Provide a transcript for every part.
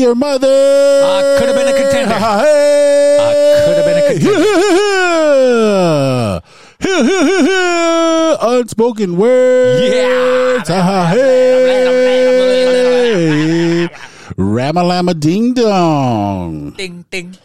your mother. I could have been a contender. Hey. I could have been a contender. Unspoken words. Yeah. Ah, hey. Ramalama ding dong. Ding ding.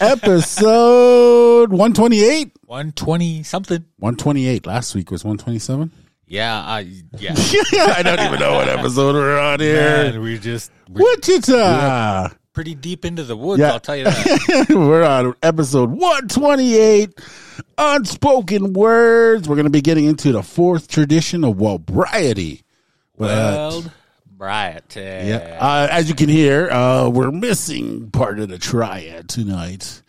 Episode 128. One twenty something. 128. Last week was 127. Yeah, I yeah. I don't even know what episode we're on here. Man, we just we're Wichita. pretty deep into the woods. Yeah. I'll tell you that. We're on episode 128 Unspoken Words. We're going to be getting into the fourth tradition of Wellbriety. But, Well, Bryant. yeah, uh, as you can hear, uh, we're missing part of the triad tonight.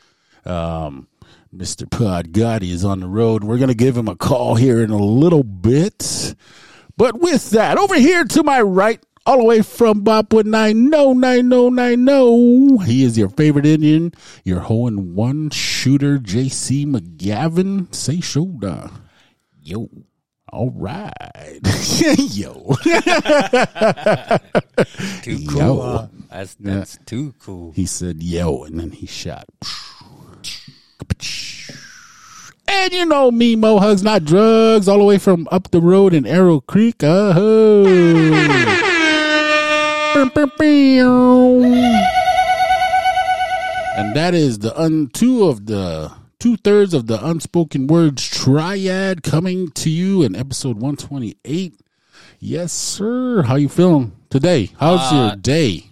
Um, Mr. Pod Gotti is on the road. We're going to give him a call here in a little bit. But with that, over here to my right, all the way from Bopwood 909090, he is your favorite Indian, your hole in one shooter, JC McGavin. Say shoulder. Yo. All right. Yo. Too Yo. cool. huh? That's that's too cool. He said yo, and then he shot. And you know me, Mo Hugs, not drugs, all the way from up the road in Arrow Creek. Uh-huh. And that is the un two of the two thirds of the unspoken words triad coming to you in episode one twenty eight. Yes, sir. How you feeling today? How's your day?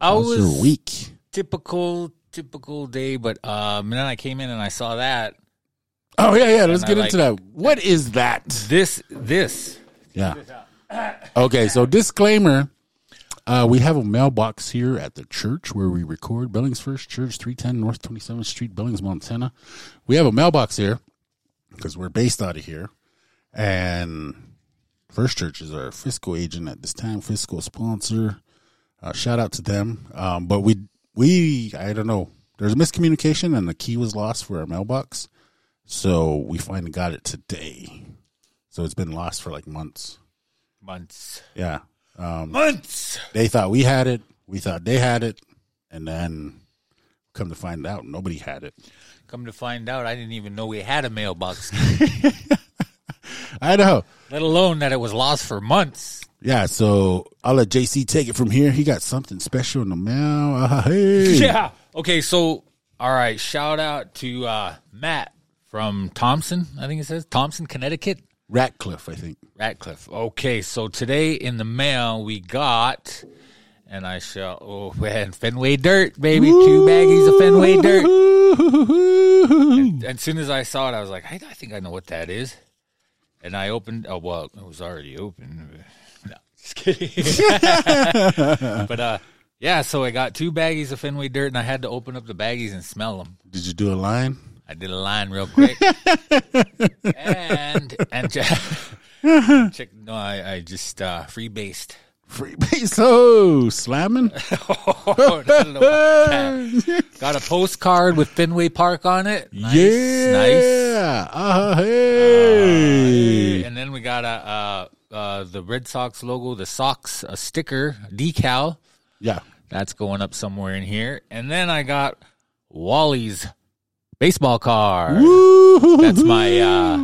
How's was your week? typical typical day, but um, then I came in and I saw that Oh yeah, yeah. Let's And I get like- into that. What is that? this this Yeah. Okay, so disclaimer. Uh, we have a mailbox here at the church where we record Billings First Church, 310 North 27th Street, Billings, Montana. We have a mailbox here because we're based out of here. And First Church is our fiscal agent at this time, fiscal sponsor. Uh, shout out to them. Um, but we, we, I don't know, there's a miscommunication and the key was lost for our mailbox. So we finally got it today. So it's been lost for like months. months Yeah. Um, months. they thought we had it. We thought they had it. And then come to find out, nobody had it. Come to find out, I didn't even know we had a mailbox, I know. let alone that it was lost for months. Yeah. So I'll let JC take it from here. He got something special in the mail. Uh, hey. Yeah. Okay. So, all right. Shout out to uh, Matt from Thompson. I think it says Thompson, Connecticut. Ratcliffe, I think. Ratcliffe. Okay, so today in the mail we got, and I shall. Oh man, Fenway Dirt, baby, two baggies of Fenway Dirt. And as soon as I saw it, I was like, I, I think I know what that is. And I opened. Oh well, it was already open. No, just kidding. but uh, yeah. So I got two baggies of Fenway Dirt, and I had to open up the baggies and smell them. Did you do a line? I did a line real quick, and and check. no, I, I just uh, free based. Free slamming. Oh, little bad. Got a postcard with Fenway Park on it. Nice, nice. yeah. Uh, hey. And then we got a uh, uh, the Red Sox logo, the Sox a sticker decal. yeah. That's going up somewhere in here. And then I got Wally's baseball card. That's my uh,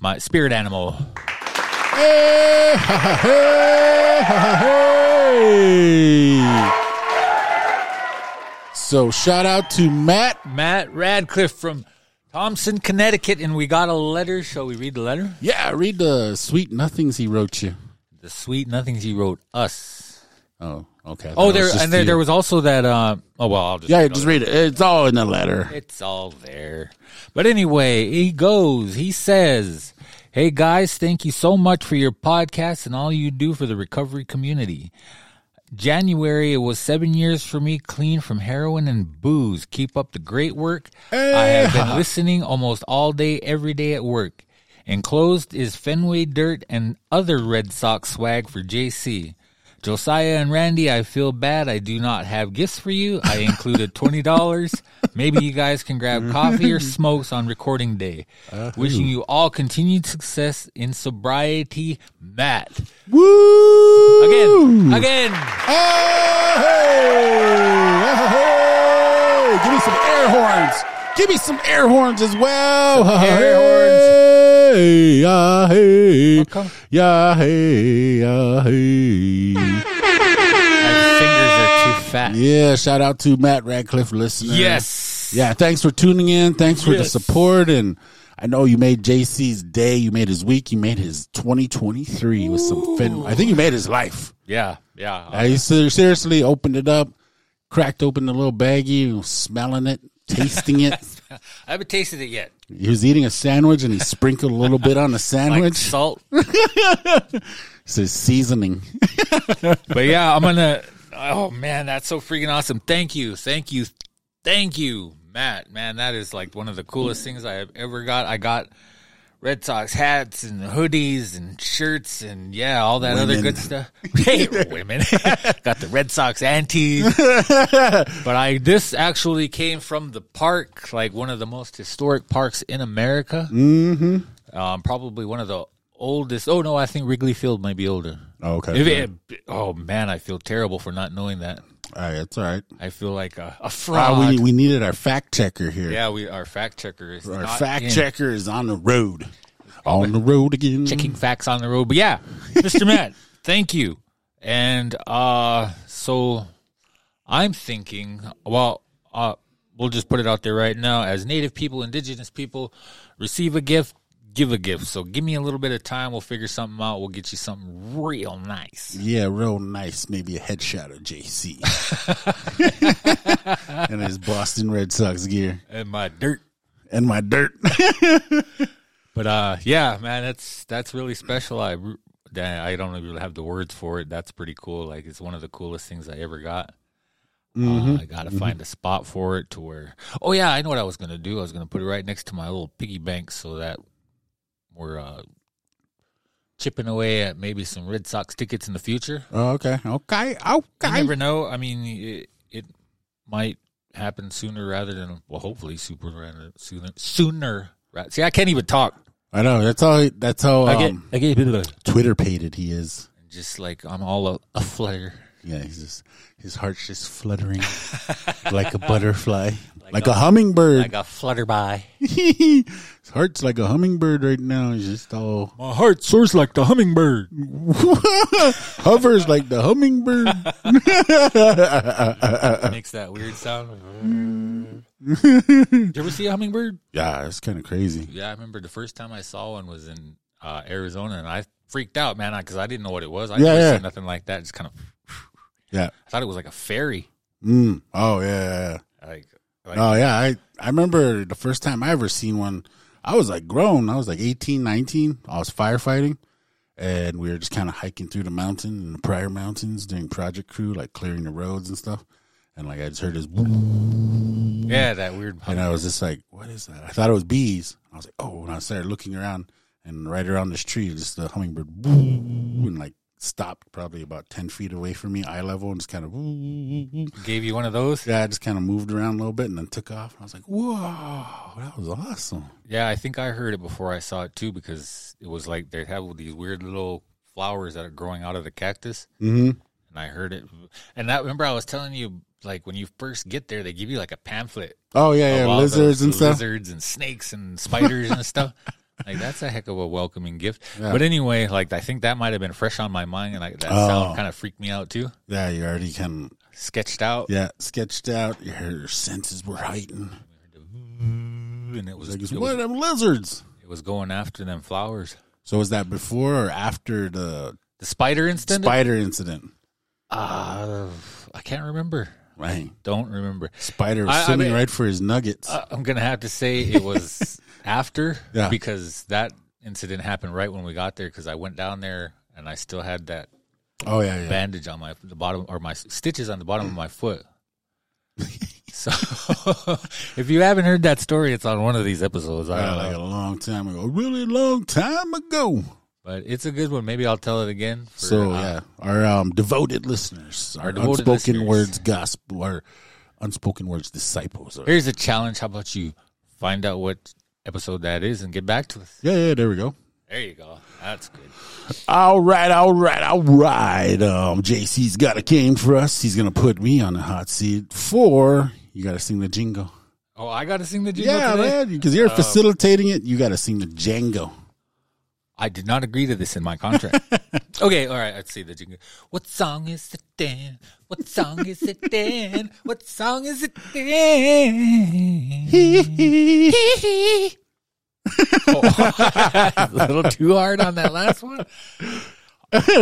my spirit animal. Hey, ha, ha, hey, ha, ha, hey. So shout out to Matt. Matt Radcliffe from Thompson, Connecticut, and we got a letter. Shall we read the letter? Yeah, read the sweet nothings he wrote you. The sweet nothings he wrote us. Oh, okay. Oh, there and there, there was also that. Uh, oh well, I'll just Yeah, read just read it. It's all in the letter. It's all there. But anyway, he goes. He says, "Hey guys, thank you so much for your podcast and all you do for the recovery community." January, it was seven years for me clean from heroin and booze. Keep up the great work. I have been listening almost all day, every day at work. Enclosed is Fenway Dirt and other Red Sox swag for JC. Josiah and Randy, I feel bad. I do not have gifts for you. I included twenty dollars. Maybe you guys can grab coffee or smokes on recording day. Uh-huh. Wishing you all continued success in sobriety, Matt. Woo! Again, again. Ah, hey! Ah, hey! Give me some air horns. Give me some air horns as well. Ah, air horns. Hey, yeah, hey, Okay. yeah, hey, yeah, hey. My fingers are too fat. Yeah, shout out to Matt Radcliffe listener. Yes. Yeah, thanks for tuning in. Thanks for the support. And I know you made JC's day. You made his week. You made his 2023 with some fin. I think you made his life. Yeah, yeah. I ser- seriously opened it up, cracked open the little baggie, smelling it, tasting it. I haven't tasted it yet. He was eating a sandwich and he sprinkled a little bit on the Like sandwich. salt. It's his seasoning. But yeah, I'm gonna. Oh man, that's so freaking awesome! Thank you, thank you, thank you, Matt. Man, that is like one of the coolest things I have ever got. I got Red Sox hats and hoodies and shirts and yeah, all that other good stuff. Hey, women, got the Red Sox antes. but I this actually came from the park, like one of the most historic parks in America. Mm-hmm. Um, probably one of the oldest. Oh no, I think Wrigley Field might be older. Oh, okay. It, oh man, I feel terrible for not knowing that. All right, that's all right. I feel like a, a Ah, fraud. we, we needed our fact checker here. yeah, we our fact checker is Our not fact in. checker is on the road. On the road again. checking facts on the road. But yeah, Mr. Matt, thank you. And uh so I'm thinking, well, uh we'll just put it out there right now. As native people, indigenous people, receive a gift, give a gift. So give me a little bit of time, we'll figure something out, we'll get you something real nice. Yeah, real nice. Maybe a headshot of JC. and his Boston Red Sox gear. And my dirt. And my dirt. But uh, yeah, man, that's that's really special. I I don't really have the words for it. That's pretty cool. Like it's one of the coolest things I ever got. Uh, I gotta find a spot for it to where. Oh yeah, I know what I was gonna do. I was gonna put it right next to my little piggy bank so that we're uh, chipping away at maybe some Red Sox tickets in the future. Oh, okay. Okay. You never know. I mean, it, it might happen sooner rather than well, hopefully super rather sooner. Sooner. ra- See, I can't even talk. I know. That's how that's how I get, um, I get Twitter pated he is. just like I'm all a, a flutter. Yeah, he's just his heart's just fluttering like a butterfly. Like, a, hummingbird. Like a flutterby. his heart's like a hummingbird right now. He's just all My heart soars like the hummingbird. hovers like the hummingbird. Makes that weird sound. Did you ever see a hummingbird? yeah, it's kind of crazy. Yeah, I remember the first time I saw one was in uh, Arizona, and I freaked out, man, because I didn't know what it was. I Yeah, never yeah. seen nothing like that. Just kind of, Yeah. I thought it was like a fairy. Mm. Oh yeah. Like, like Oh yeah, I I remember the first time I ever seen one. I was like grown. I was like 18, 19. I was firefighting, and we were just kind of hiking through the mountain in the Pryor Mountains doing project crew, like clearing the roads and stuff. And like I just heard this, yeah, that weird. and I was just like, "What is that?" I thought it was bees. I was like, "Oh!" And I started looking around, and right around this tree, just the hummingbird, and like stopped probably about ten feet away from me, eye level, and just kind of. Gave you one of those? Yeah, I just kind of moved around a little bit and then took off. I was like, "Whoa, that was awesome!" Yeah, I think I heard it before I saw it too, because it was like they have these weird little flowers that are growing out of the cactus. Mm-hmm. and I heard it. And that remember I was telling you like when you first get there, they give you like a pamphlet Oh yeah, yeah, lizards and stuff. lizards and snakes and spiders and stuff. Like that's a heck of a welcoming gift. Yeah. But anyway, like I think that might have been fresh on my mind, and like that Oh. sound kind of freaked me out too. Yeah, you already kind of Sketched out, yeah sketched out. Your senses were heightened. and it was, Like, it, what was them lizards? it was going after them flowers. So was that before or after the The spider incident. spider incident? Uh, I can't remember. Right, Don't remember. spider was I- I swimming mean- right for his nuggets. Uh, I'm gonna have to say it was after, Yeah. because that incident happened right when we got there. Because I went down there and I still had that oh yeah, yeah. bandage on my the bottom or my stitches on the bottom of my foot. so if you haven't heard that story, it's on one of these episodes. I don't like know. a long time ago, a really long time ago. But it's a good one. Maybe I'll tell it again. For, So uh, yeah, our um, devoted listeners, our, devoted unspoken listeners. words gospel, our unspoken words disciples. Here's a challenge. How about you find out what episode that is and get back to us? yeah, yeah, there we go. There you go. That's good. All right, all right, all right. Um, JC's got a game for us. He's gonna put me on the hot seat for. You got to sing the jingle. Oh, I got to sing the jingle Yeah, today? man, because you're facilitating it. You got to sing the Django. I did not agree to this in my contract. okay, all right. Let's see the jingle. What song is it then? What song is it then? What song is it then? a little too hard on that last one.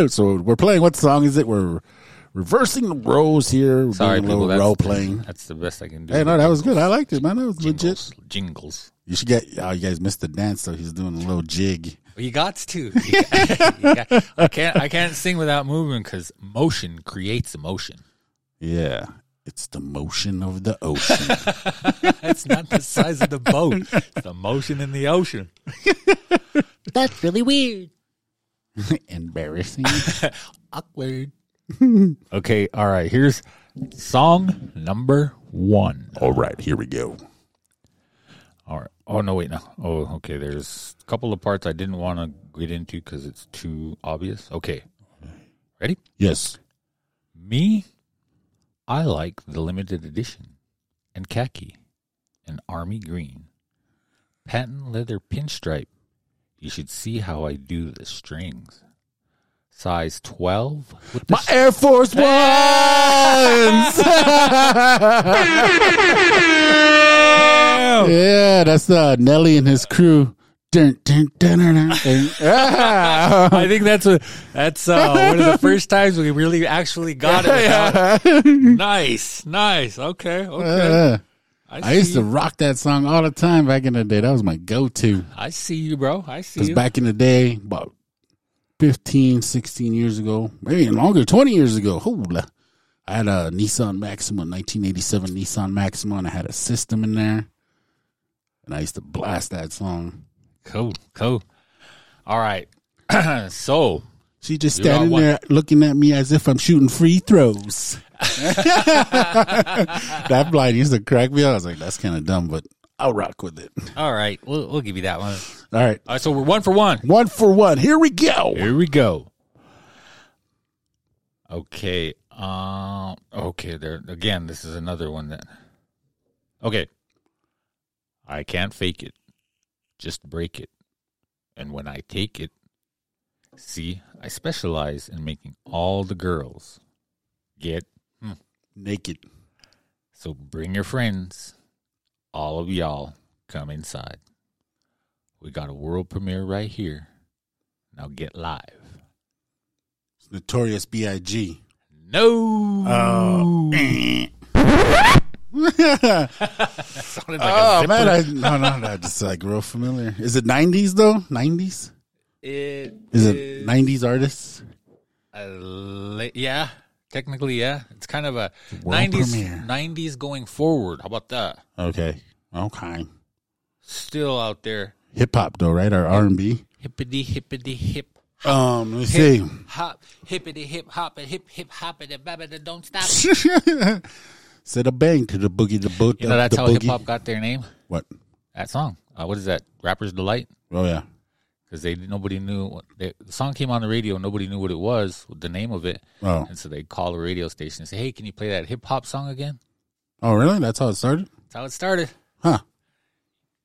so we're playing. What song is it? We're reversing the roles here. We're Sorry, people. little That's, role playing. That's the best I can do. Hey, no, that was good. I liked it, man. That was legit. jingles. Jingles. You should get. Oh, you guys missed the dance, though. He's doing a little jig. Well, you got to. You got- you got- I can't. I can't sing without moving because motion creates emotion. Yeah, it's the motion of the ocean. it's not the size of the boat. It's the motion in the ocean. That's really weird. Embarrassing. Awkward. okay, all right. Here's song number one. All right, here we go. All right. Oh no, wait, no. Oh, okay. There's a couple of parts I didn't want to get into because it's too obvious. Okay, ready? Yes. Me, I like the limited edition and khaki and army green, patent leather pinstripe. You should see how I do the strings. Size twelve with My Air Force Ones. yeah, that's uh, Nelly and his crew. Dun, dun, dun. Ah. I think that's a that's uh, one of the first times we really actually got it. without- nice, nice. Okay, okay. Uh, I used see to rock that song all the time back in the day. That was my go-to. I see you, bro. I see Because you. back in the day, about 15, 16 years ago, maybe longer, 20 years ago, hola, I had a Nissan Maxima, 1987 Nissan Maxima, and I had a system in there. And I used to blast that song. Cool, cool. All right. so She just standing there looking at me as if I'm shooting free throws. that blind used to crack me. I was like, that's kind of dumb, but I'll rock with it. All right, we'll we'll give you that one. All right. All right, so we're one for one. One for one. Here we go. Here we go. Okay. Um. Okay. There again. This is another one that. Okay. I can't fake it. Just break it. And when I take it, see, I specialize in making all the girls get. Hmm, Naked. So bring your friends. All of y'all come inside. We got a world premiere right here. Now get live. It's Notorious B.I.G. No. Uh, eh. Sounded like oh, zipper. man. I, no, no, no. Just like real familiar. Is it 90s, though? 90s? It Is it 90s artists? a la- yeah, technically, yeah. It's kind of a World nineties premiere. nineties going forward. How about that? Okay. Okay. Still out there, Hip hop, though, right? Or R&B? hippity hippity hip Um, let me see. hop, hippity hip hop, and hip hip hoppity babbity. Don't stop. Said a bang to the boogie, the boot. You know that's how hip hop got their name. What? That song. Uh, what is that? Rapper's delight. Oh, yeah. Because they nobody knew what they, the song came on the radio. Nobody knew what it was, the name of it, Oh. and so they call the radio station and say, "Hey, can you play that hip hop song again?" Oh, really? That's how it started? That's how it started. Huh.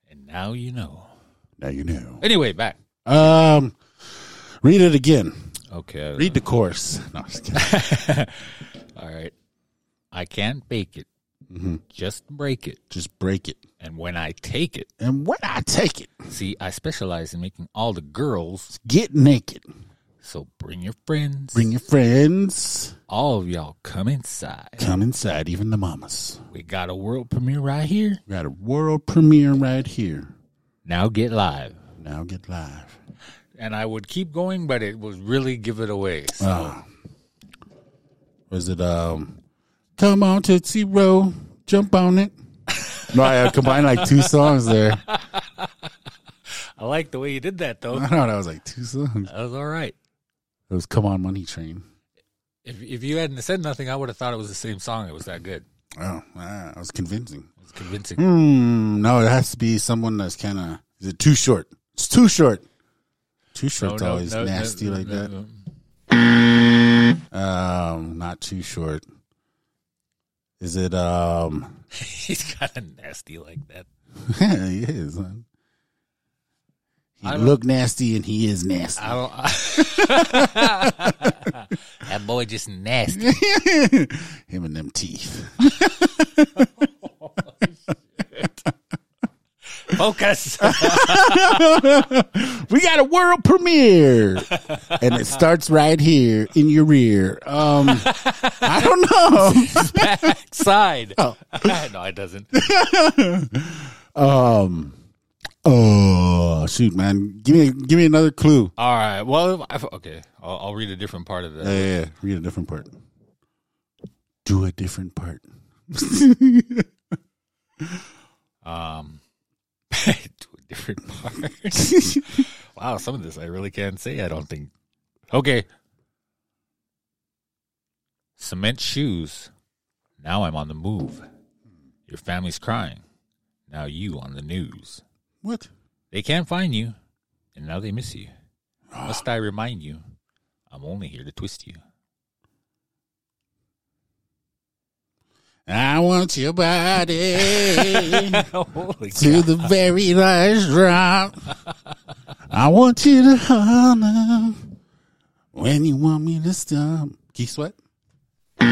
And now you know. Now you know. Anyway, back. Um, read it again. Okay. Read the course. No. All right. I can't bake it. Mm-hmm. Just break it. just break it. And when I take it, And when I take it, see, I specialize in making all the girls. get naked. So bring your friends. Bring your friends. all of y'all come inside. Come inside, even the mamas. We got a world premiere right here. We got a world premiere right here. Now get live. Now get live. And I would keep going, but it would really give it away. So Oh. Was it um Come on Tootsie Roll, jump on it. no, I combined like two songs there. I like the way you did that though. I know that was like two songs. That was all right. It was "Come On Money Train." If if you hadn't said nothing, I would have thought it was the same song. It was that good. Oh, ah, that was convincing. It was convincing. Hmm. No, it has to be someone that's kind of. Is it too short? It's too short. Too short's always nasty like that. no. Um, not too short. Is it? Um, He's kind of nasty like that. yeah, he is. Huh? He look nasty and he is nasty. I don't. that boy just nasty. Him and them teeth. Focus. We got a world premiere, and it starts right here in your rear. Um, I don't know. Backside. Oh. no, it doesn't. Um, oh shoot, man! Give me give me another clue. All right. Well, I, okay. I'll, I'll read a different part of that. yeah, yeah. read a different part. Do a different part. Um, different part. wow, some of this I really can't say. I don't think. Okay. Cement shoes. Now I'm on the move. Your family's crying. Now you on the news. What? They can't find you, and now they miss you. Ah. Must I remind you? I'm only here to twist you. I want your body to the very last drop. I want you to holler when you want me to stop. Keith Sweat?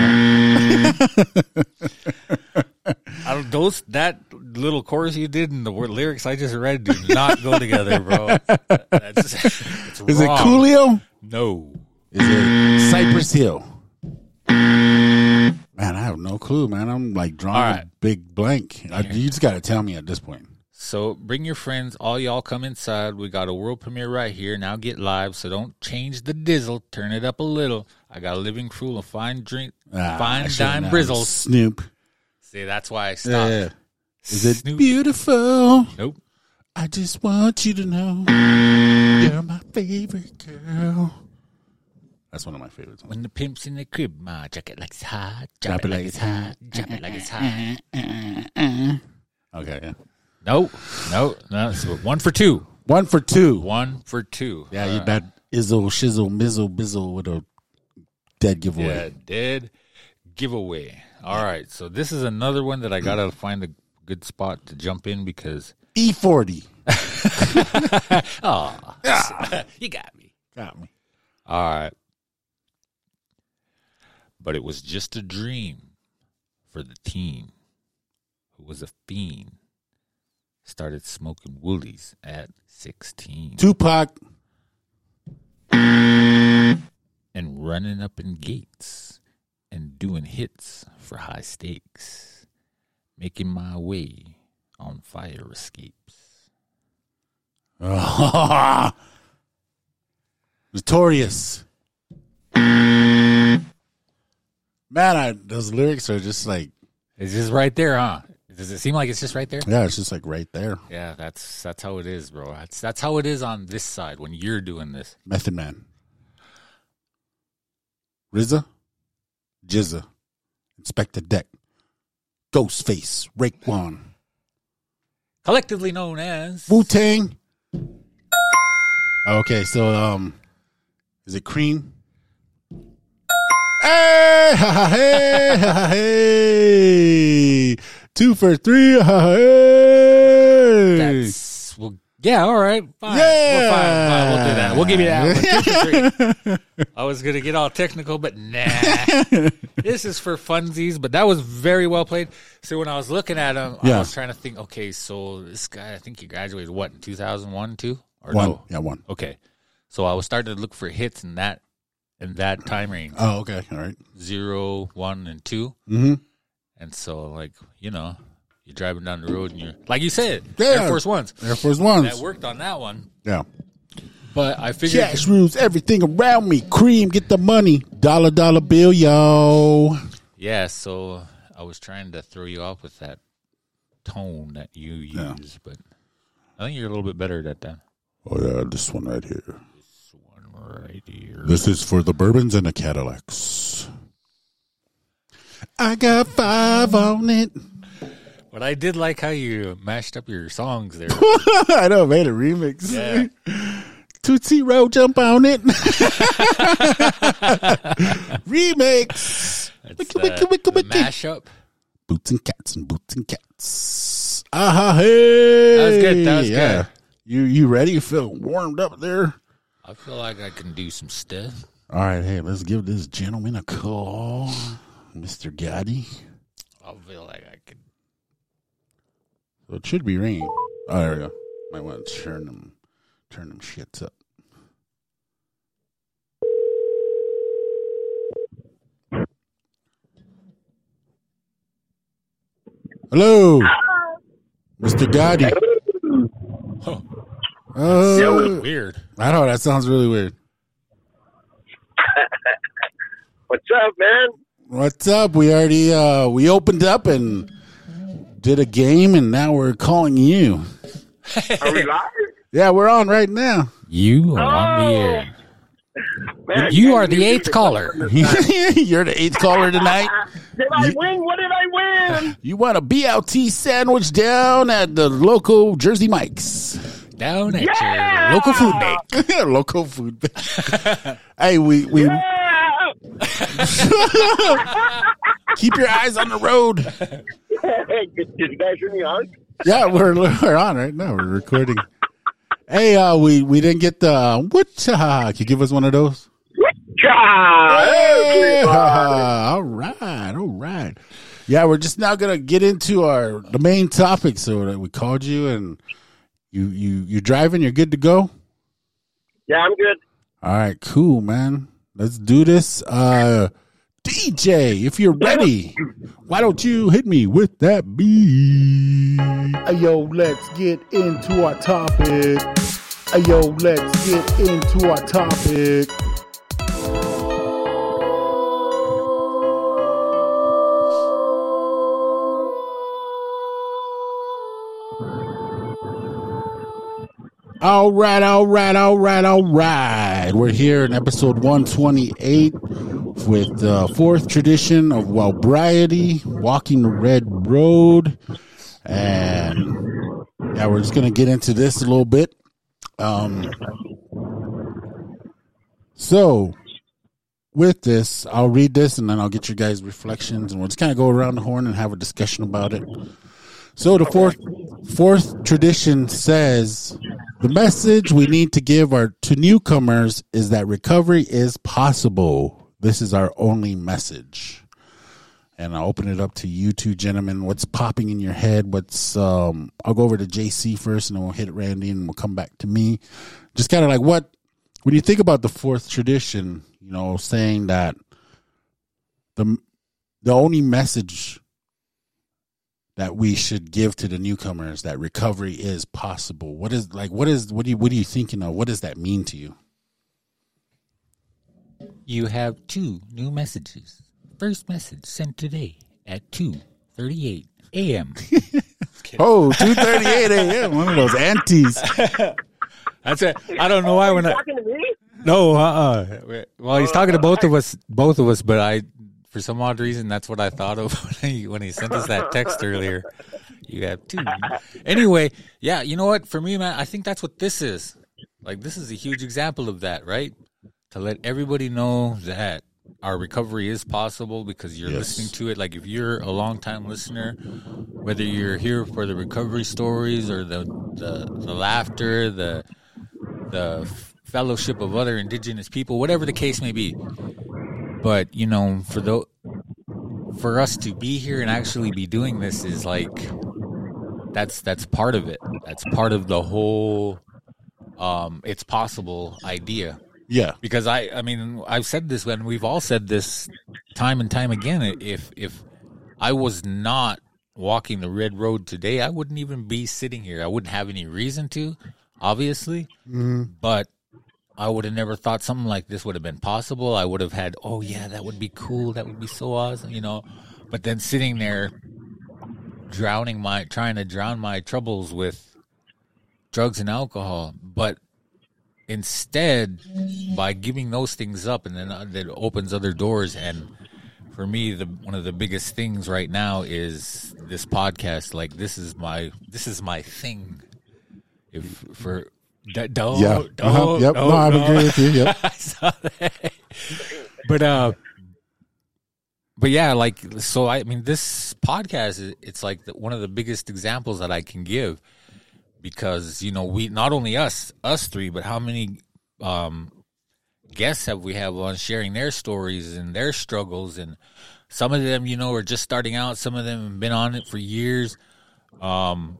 Those that little chorus you did and the word lyrics I just read do not go together, bro. That's, Is it. Coolio? No. Is it Cypress Hill? Man, I have no clue, man. I'm like drawing All a big blank. I, you just got to tell me at this point. So bring your friends, all y'all come inside. We got a world premiere right here. Now get live, so don't change the dizzle. Turn it up a little. I got a living crew of fine drink, Ah, fine dime brizzles. Snoop. See, that's why I stopped. yeah. Is it Snoop. beautiful? Nope. I just want you to know you're my favorite girl. That's one of my favorites. When the pimp's in the crib, my jacket like it's hot, drop, it like it's hot, drop it like it's hot. Okay, yeah. Nope, nope, no. So one for two. One for two. One for two. Yeah, you that izzle, shizzle, mizzle, bizzle with a dead Yeah, giveaway. dead giveaway. All right, so this is another one that I gotta find a good spot to jump in because E40. oh, you got me. Got me. All right, but it was just a dream for the teen who was a fiend. Started smoking woolies at sixteen Tupac. and running up in gates and doing hits for high stakes, making my way on fire escapes. Notorious. Man, I, those lyrics are just like, It's just right there, huh? Does it seem like it's just right there? yeah, it's just like right there. Yeah, that's that's how it is, bro. That's that's how it is on this side when you're doing this. Method Man. RZA. GZA. Inspectah Deck. Ghostface. Raekwon. Collectively known as Wu Tang. Okay, so um, is it Cream? Hey, ha, ha, hey, hey. Two for three. Hey. That's well, yeah, all right, fine. Yeah. Well, fine, fine, we'll do that. We'll give you that. one. Two. I was gonna get all technical, but nah. this is for funsies. But that was very well played. So when I was looking at him, I was trying to think. Okay, so this guy, I think he graduated what in two thousand one, two or one. no? Yeah, one. Okay, so I was starting to look for hits in that in that time range, Oh, okay. All right. zero, one, and two. Mm-hmm. And so, like you know, you're driving down the road and you're like you said, Yeah. Air Force Ones. Air Force Ones. That worked on that one. Yeah. But I figured Cash rules everything around me. Cream, get the money. Dollar, dollar bill, yo. Yeah, so I was trying to throw you off with that tone that you use, Yeah. but I think you're a little bit better at that. Oh yeah, this one right here. Right here. This is for the bourbons and the Cadillacs. I got five on it. But I did like how you mashed up your songs there. I know, made a remix. Yeah. Tootsie Roll, jump on it. remix. It's, Wiki, uh, wiki. mashup. Boots and cats and boots and cats. Aha, hey. That was good, that was yeah. good. You you ready? You feel warmed up there? I feel like I can do some stuff. All right, hey, let's give this gentleman a call, Mr. Gotti. I feel like I can. So it should be ringing. Oh, there we go. Might want to turn them, turn them shits up. Hello, Mr. Gotti. Huh. Uh, Weird. I know that sounds really weird. What's up, man? What's up? We already uh we opened up and did a game, and now we're calling you. Are we live? Yeah, we're on right now. You are on the Oh. air. Man, You are the eighth caller. You're the eighth caller tonight. Did I win? What did I win? You want a BLT sandwich down at the local Jersey Mike's. Down at Yeah! your local food bank. local food. bank. hey, we we Yeah! keep your eyes on the road. did, did you guys hear me on? Yeah, we're we're on right now. We're recording. Hey, uh, we we didn't get the what? Uh, can you give us one of those? God, Hey, everybody. all right, all right. Yeah, we're just now gonna get into our the main topic. So that we called you and you you you driving. You're good to go. Yeah, I'm good. All right, cool, man. Let's do this. Uh, DJ, if you're ready, why don't you hit me with that beat? Hey, yo, let's get into our topic. Hey, yo, let's get into our topic. All right, all right, all right, all right. We're here in episode 128 with the fourth tradition of Wellbriety, walking the red road. And yeah, we're just going to get into this a little bit. Um, so, with this, I'll read this and then I'll get your guys' reflections and we'll just kind of go around the horn and have a discussion about it. So the fourth fourth tradition says the message we need to give our to newcomers is that recovery is possible. This is our only message. And I'll open it up to you two gentlemen. What's popping in your head? What's um I'll go over to JC first and then we'll hit Randy and we'll come back to me. Just kind of like what when you think about the fourth tradition, you know, saying that the the only message that we should give to the newcomers that recovery is possible. What is like what is what do you what are you thinking of? What does that mean to you? You have two new messages. First message sent today at 2:38 a.m. Oh, 2:38 a.m. One of those aunties. That's it. I don't know why when I Talking to me? no, uh, uh well, he's talking to both of us, both of us, but I, for some odd reason, that's what I thought of when he when he sent us that text earlier. You have two. Anyway, yeah, you know what? For me, man, I think that's what this is. Like, this is a huge example of that, right? To let everybody know that our recovery is possible because you're Yes. listening to it. Like, if you're a long time listener, whether you're here for the recovery stories or the the, the laughter, the the fellowship of other indigenous people, whatever the case may be. But you know, for the for us to be here and actually be doing this is like that's that's part of it. That's part of the whole um it's possible idea. Yeah. Because I I mean, I've said this when we've all said this time and time again if if I was not walking the red road today, I wouldn't even be sitting here. I wouldn't have any reason to, obviously. But I would have never thought something like this would have been possible. I would have had, oh yeah, that would be cool. That would be so awesome, you know. But then sitting there, drowning my, trying to drown my troubles with drugs and alcohol. But instead, by giving those things up, and then uh, that opens other doors. And for me, the one of the biggest things right now is this podcast. Like this is my this is my thing. If for d- don't Yeah. don't Uh-huh. Yep. No, I don't. agree with you. Yep. I saw that. But uh but yeah, like so I mean this podcast it's like the, one of the biggest examples that I can give because you know we not only us us three but how many um guests have we have on sharing their stories and their struggles and some of them you know are just starting out some of them have been on it for years um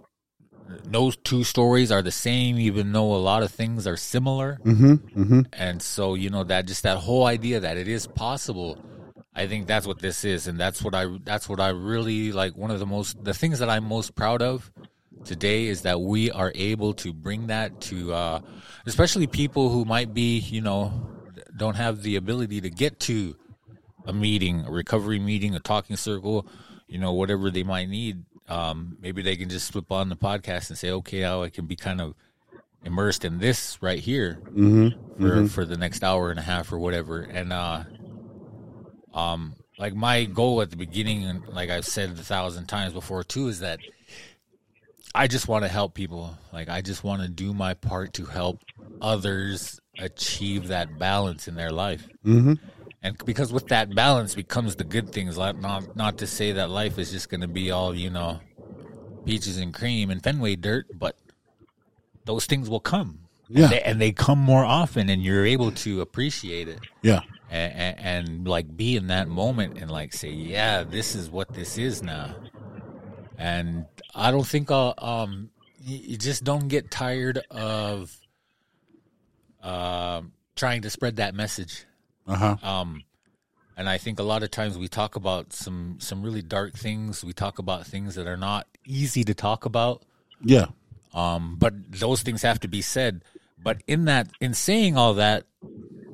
no two stories are the same even though a lot of things are similar Mm-hmm. Mm-hmm. and so, you know, that just that whole idea that it is possible, I think that's what this is. And that's what I, that's what I really like. One of the most, the things that I'm most proud of today is that we are able to bring that to, uh, especially people who might be, you know, don't have the ability to get to a meeting, a recovery meeting, a talking circle, you know, whatever they might need. Um, maybe they can just flip on the podcast and say, okay, now I can be kind of immersed in this right here Mm-hmm. for for the next hour and a half or whatever. And uh um like my goal at the beginning and like I've said a thousand times before too is that I just want to help people. Like I just want to do my part to help others achieve that balance in their life. Mm-hmm. And because with that balance becomes the good things. Like not not to say that life is just going to be all you know, peaches and cream and Fenway dirt, but those things will come. Yeah. and they, and they come more often, and you're able to appreciate it Yeah. and, and, and like be in that moment and like say, yeah, this is what this is now. And I don't think I'll, um, you, you just don't get tired of um trying to spread that message. Uh huh. Um, and I think a lot of times we talk about some some really dark things. We talk about things that are not easy to talk about. Yeah. Um, but those things have to be said. But in that, in saying all that,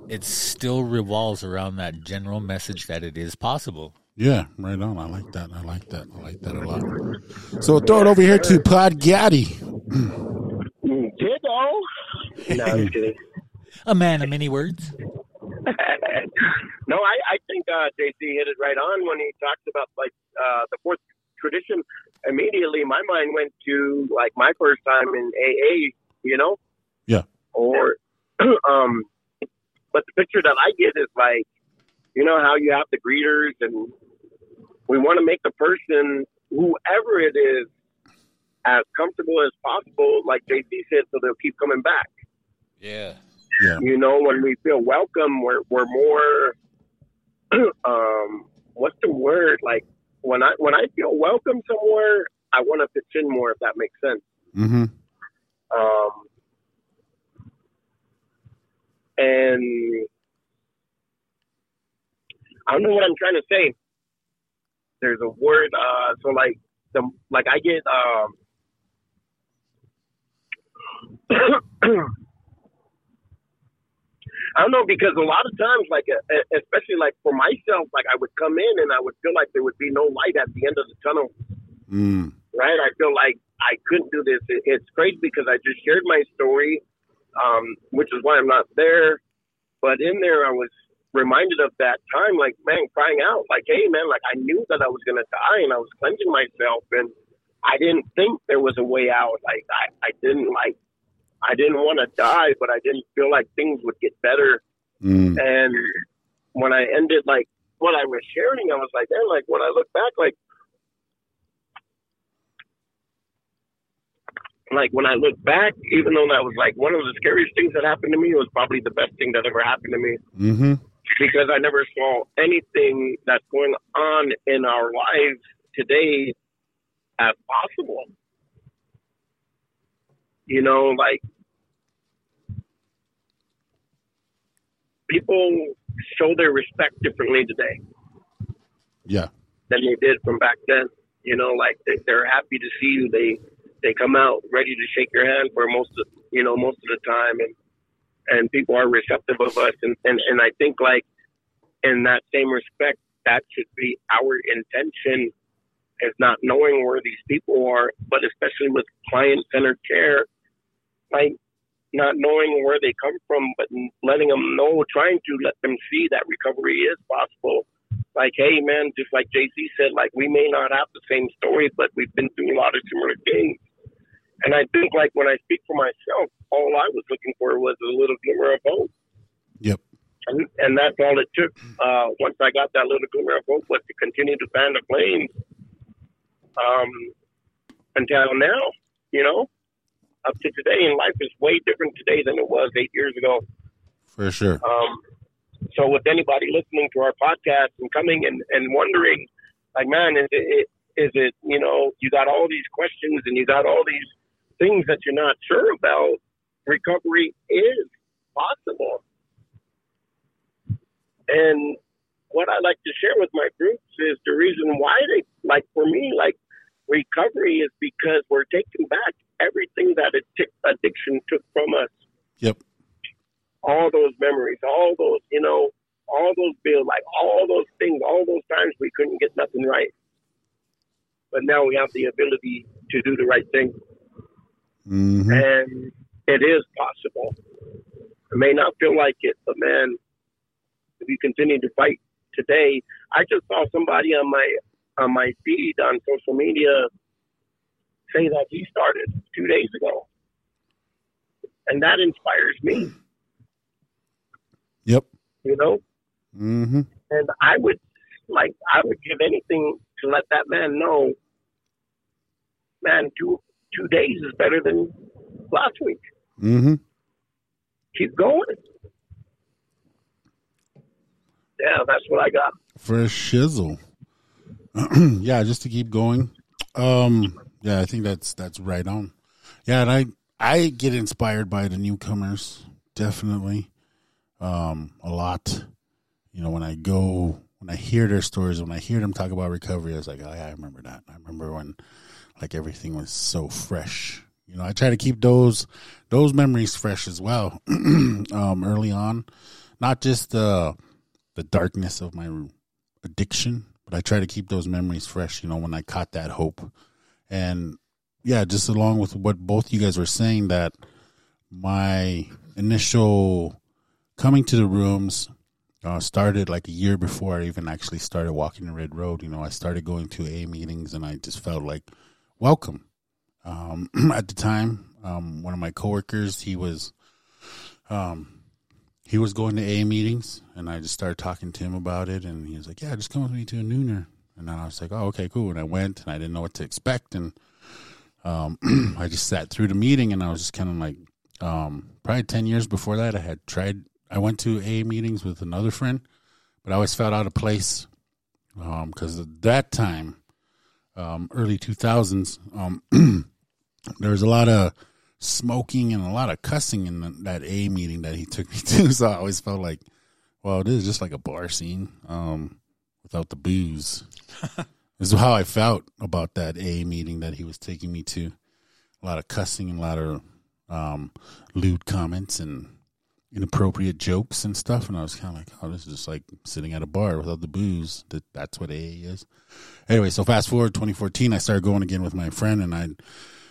it still revolves around that general message that it is possible. Yeah. Right on. I like that. I like that. I like that a lot. So throw it over here to Pod Gotti. Kiddo. No, I'm kidding. A man of many words. no, I, I think uh, JC hit it right on when he talked about like uh, the fourth tradition. Immediately, my mind went to like my first time in AA. You know. Yeah. Or, um, but the picture that I get is like, you know how you have the greeters, and we want to make the person, whoever it is, as comfortable as possible. Like JC said, so they'll keep coming back Yeah. Yeah. you know, when we feel welcome, we're we're more. um, what's the word? Like when I when I feel welcome somewhere, I want to pitch in more. If that makes sense. Mm-hmm. Um, and I don't know what I'm trying to say. There's a word. Uh, so like the like I get um. I don't know because a lot of times, like especially like for myself, like I would come in and I would feel like there would be no light at the end of the tunnel. Mm. Right? I feel like I couldn't do this. It's crazy because I just shared my story, um, which is why I'm not there. But in there, I was reminded of that time, like man, crying out, like, "Hey, man! Like I knew that I was gonna die, and I was cleansing myself, and I didn't think there was a way out. Like I, I didn't like." I didn't want to die, but I didn't feel like things would get better. Mm. And when I ended, like what I was sharing, I was like, man, like when I look back, like, like when I look back, even though that was like one of the scariest things that happened to me, it was probably the best thing that ever happened to me Mm-hmm. because I never saw anything that's going on in our lives today as possible. You know, like people show their respect differently today Yeah. than they did from back then. You know, like they, they're happy to see you. They they come out ready to shake your hand for most of you know most of the time, and and people are receptive of us. And and and I think like in that same respect, that should be our intention. Is not knowing where these people are, but especially with client centered care, like not knowing where they come from, but letting them know, trying to let them see that recovery is possible. Like, hey, man, just like JC said, like we may not have the same story, but we've been through a lot of similar things. And I think, like when I speak for myself, all I was looking for was a little glimmer of hope, Yep. and, and that's all it took. Uh, once I got that little glimmer of hope, was to continue to fan the flames um, until now. You know, up to today, and life is way different today than it was eight years ago. For sure. Um, so with anybody listening to our podcast and coming and, and wondering, like, man, is it, is it, you know, you got all these questions and you got all these things that you're not sure about, recovery is possible. And what I like to share with my groups is the reason why they, like for me, like recovery is because we're taking back everything that addic- addiction took from us Yep. all those memories, all those, you know, all those bills, like all those things, all those times we couldn't get nothing right. But now we have the ability to do the right thing. hmm And it is possible. It may not feel like it, but man, if you continue to fight today, I just saw somebody on my on my feed on social media say that he started two days ago. And that inspires me, Yep. you know? hmm and I would like I would give anything to let that man know, man, two two days is better than last week. Mm-hmm. Keep going. Yeah, that's what I got. For shizzle. yeah, just to keep going. Um, yeah, I think that's that's right on. Yeah, and I I get inspired by the newcomers definitely. Um, a lot. You know, when I go when I hear their stories, when I hear them talk about recovery, I was like, oh yeah, I remember that. I remember when like everything was so fresh. You know, I try to keep those those memories fresh as well. um, early on, not just the the darkness of my addiction, but I try to keep those memories fresh. You know, when I caught that hope, and yeah, just along with what both you guys were saying, that my initial coming to the rooms uh, started like a year before I even actually started walking the red road. You know, I started going to A meetings, and I just felt like welcome. Um, at the time, um, one of my coworkers, he was, um, he was going to A meetings, and I just started talking to him about it, and he was like, "Yeah, just come with me to a nooner." And then I was like, "Oh, okay, cool." And I went, and I didn't know what to expect, and um, I just sat through the meeting, and I was just kind of like, um, probably ten years before that, I had tried. I went to A meetings with another friend, but I always felt out of place because at that time, um, early two thousands, um, there was a lot of smoking and a lot of cussing in the, that A meeting that he took me to. So I always felt like, well, this is just like a bar scene um, without the booze. this is how I felt about that A meeting that he was taking me to. A lot of cussing and a lot of um, lewd comments and inappropriate jokes and stuff. And I was kind of like, oh, this is just like sitting at a bar without the booze. That That's what AA is. Anyway, so fast forward 2014, I started going again with my friend, and I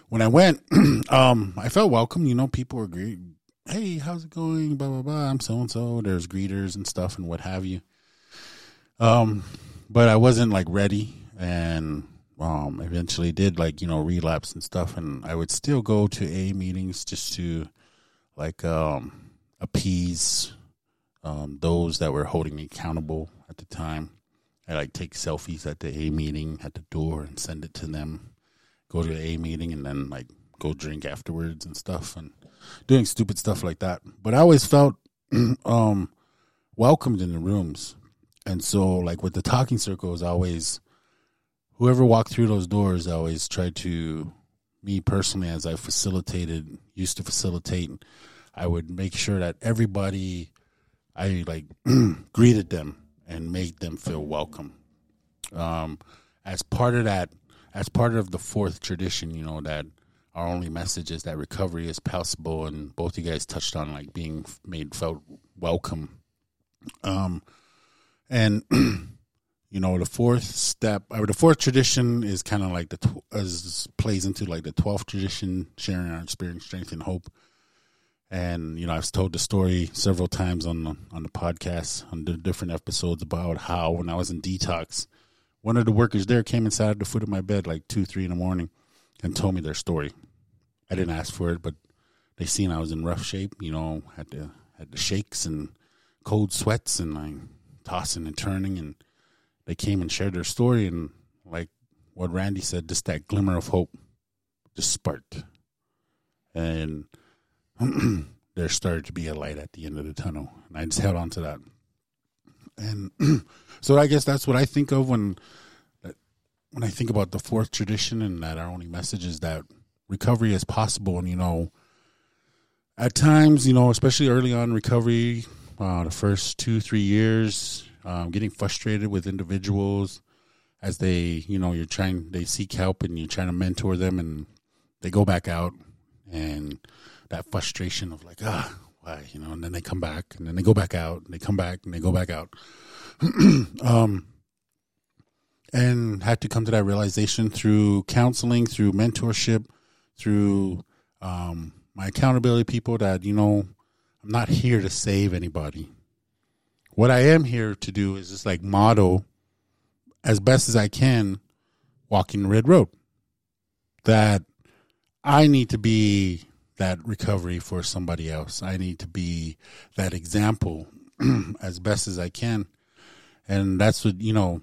when I went, um, I felt welcome. You know, people were great. Hey, how's it going? Blah blah blah. I'm so and so. There's greeters and stuff and what have you. Um, but I wasn't like ready, and um, eventually did like you know relapse and stuff, and I would still go to A meetings just to like um appease um those that were holding me accountable at the time. I like take selfies at the A meeting at the door and send it to them go to the a meeting and then like go drink afterwards and stuff and doing stupid stuff like that. But I always felt um welcomed in the rooms. And so like with the talking circles, I always whoever walked through those doors, I always tried to me personally as I facilitated used to facilitate, I would make sure that everybody I like greeted them and made them feel welcome. Um as part of that as part of the fourth tradition, you know, that our only message is that recovery is possible, and both you guys touched on like being made felt welcome. Um, and you know, the fourth step, or the fourth tradition is kind of like the tw- as plays into like the twelfth tradition, sharing our experience, strength, and hope. And you know, I've told the story several times on the, on the podcast on the different episodes about how when I was in detox, one of the workers there came inside the foot of my bed like two, three in the morning, and told me their story. I didn't ask for it, but they seen I was in rough shape. You know, had the had the shakes and cold sweats and like tossing and turning, and they came and shared their story. And like what Randy said, just that glimmer of hope just sparked, and there started to be a light at the end of the tunnel, and I just held on to that. And so I guess that's what I think of when when I think about the fourth tradition and that our only message is that recovery is possible. And you know, at times, you know, especially early on recovery, uh, the first two three years, um, getting frustrated with individuals as they, you know, you're trying they seek help and you're trying to mentor them, and they go back out and that frustration of like ah why? You know and then they come back and then they go back out and they come back and they go back out. Um and had to come to that realization through counseling through mentorship through um my accountability people that you know i'm not here to save anybody what i am here to do is just like model as best as i can walking the red road that i need to be that recovery for somebody else. I need to be that example as best as I can. And that's what, you know,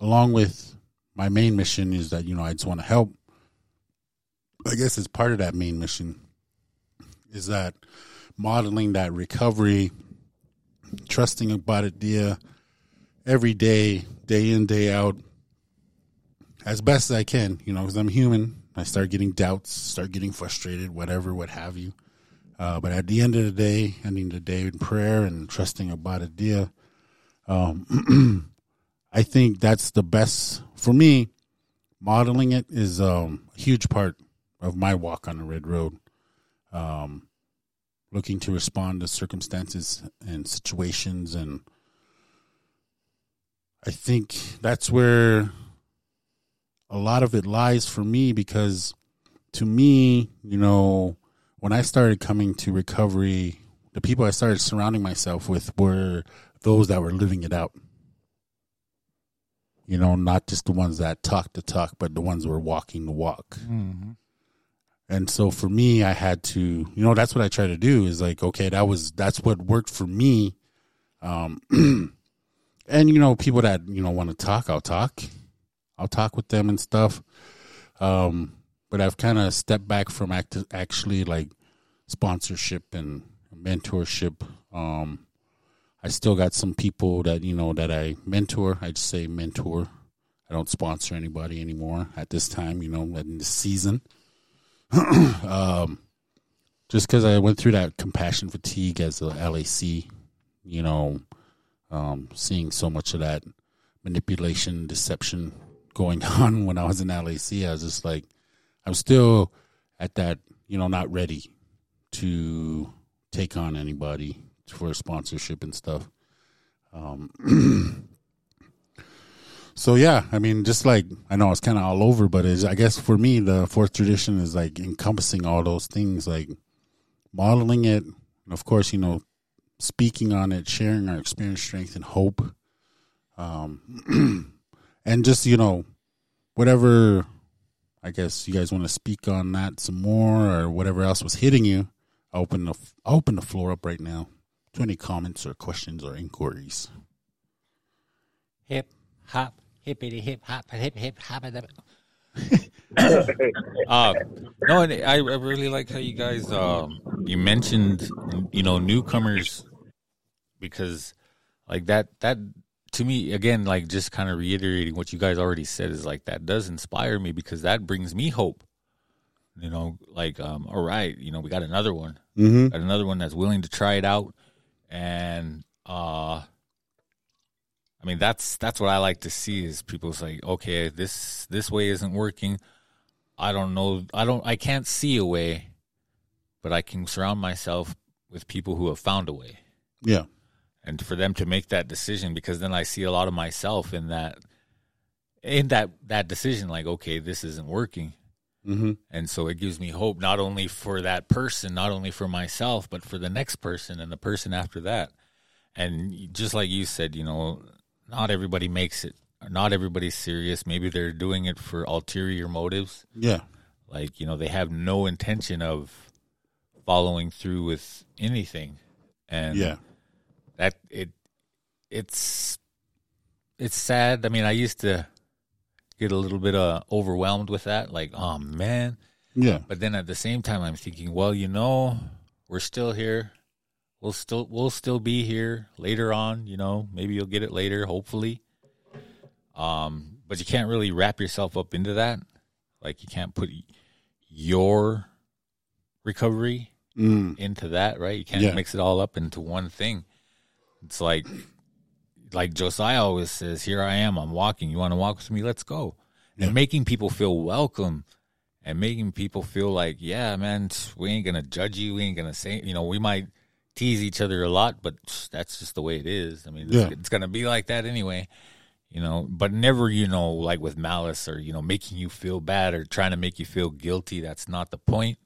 along with my main mission is that, you know, I just want to help. I guess as part of that main mission is that modeling that recovery, trusting Akbaatatdia, every day, day in, day out, as best as I can, you know, because I'm human. I start getting doubts, start getting frustrated, whatever, what have you. Uh, but at the end of the day, ending the day in prayer and trusting Akbaatatdia, um, I think that's the best for me. Modeling it is um, a huge part of my walk on the red road. Um, looking to respond to circumstances and situations, and I think that's where a lot of it lies for me because to me, you know, when I started coming to recovery, the people I started surrounding myself with were those that were living it out. You know, not just the ones that talk the talk, but the ones that were walking the walk. Mm-hmm. And so for me, I had to, you know, that's what I try to do is like, okay, that was, that's what worked for me. Um, and, you know, people that, you know, want to talk, I'll talk. I'll talk with them and stuff. Um, but I've kind of stepped back from act- actually like sponsorship and mentorship. Um, I still got some people that you know that I mentor. I just say mentor. I don't sponsor anybody anymore at this time. You know, in this season, um, just because I went through that compassion fatigue as a LAC. You know, um, seeing so much of that manipulation, deception going on when I was in LAC. I was just like, I'm still at that, you know, not ready to take on anybody for sponsorship and stuff. Um, so yeah, I mean, just like I know it's kind of all over, but I guess for me, the fourth tradition is like encompassing all those things, like modeling it, and of course, you know, speaking on it, sharing our experience, strength, and hope. Um, and just you know whatever i guess you guys want to speak on that some more or whatever else was hitting you open the open the floor up right now to any comments or questions or inquiries Hip hop, hippity hip hop, hip hip hop. uh, no, and I, I really like how you guys um, you mentioned you know newcomers because like that that to me again like just kind of reiterating what you guys already said is like that does inspire me because that brings me hope. You know, like um, all right, you know we got another one, mm-hmm. got another one that's willing to try it out, and uh, I mean that's that's what I like to see is people's like okay this this way isn't working. I don't know. I don't. I can't see a way, but I can surround myself with people who have found a way, yeah and for them to make that decision, because then I see a lot of myself in that, in that that decision. Like, okay, this isn't working, Mm-hmm. And so it gives me hope not only for that person, not only for myself, but for the next person and the person after that. And just like you said, you know, not everybody makes it. Not everybody's serious. Maybe they're doing it for ulterior motives. Yeah. Like, you know, they have no intention of following through with anything. And Yeah. that it it's it's sad. I mean, I used to get a little bit uh, overwhelmed with that like, oh man, Yeah. but then at the same time, I'm thinking, well, you know, we're still here. We'll still we'll still be here later on. You know, maybe you'll get it later, hopefully. Um, but you can't really wrap yourself up into that. Like you can't put your recovery Mm. into that, right? You can't Yeah. mix it all up into one thing. It's like like Josiah always says, "Here I am. I'm walking. You want to walk with me? Let's go." Yeah. And making people feel welcome and making people feel like, "Yeah, man, we ain't going to judge you. We ain't going to say, you know, we might tease each other a lot, but that's just the way it is. I mean, Yeah. it's, it's going to be like that anyway." You know, but never, you know, like with malice or, you know, making you feel bad or trying to make you feel guilty. That's not the point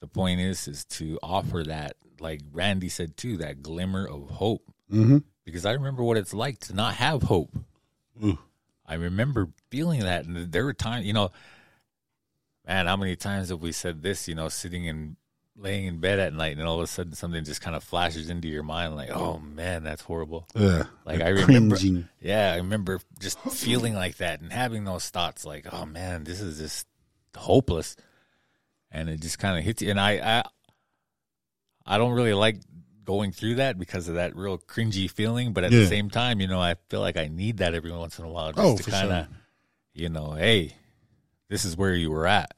the point is is to offer that like randy said too that glimmer of hope Mm-hmm. because i remember what it's like to not have hope Ooh. i remember feeling that and there were times you know man how many times have we said this you know sitting and laying in bed at night and all of a sudden something just kind of flashes into your mind like oh man that's horrible Yeah. Like, I remember- Cringing. yeah i remember just feeling like that and having those thoughts like oh man this is just hopeless and it just kind of hits you and I, I i don't really like going through that because of that real cringy feeling but at Yeah. the same time you know i feel like i need that every once in a while just Oh, to kind of sure. you know hey this is where you were at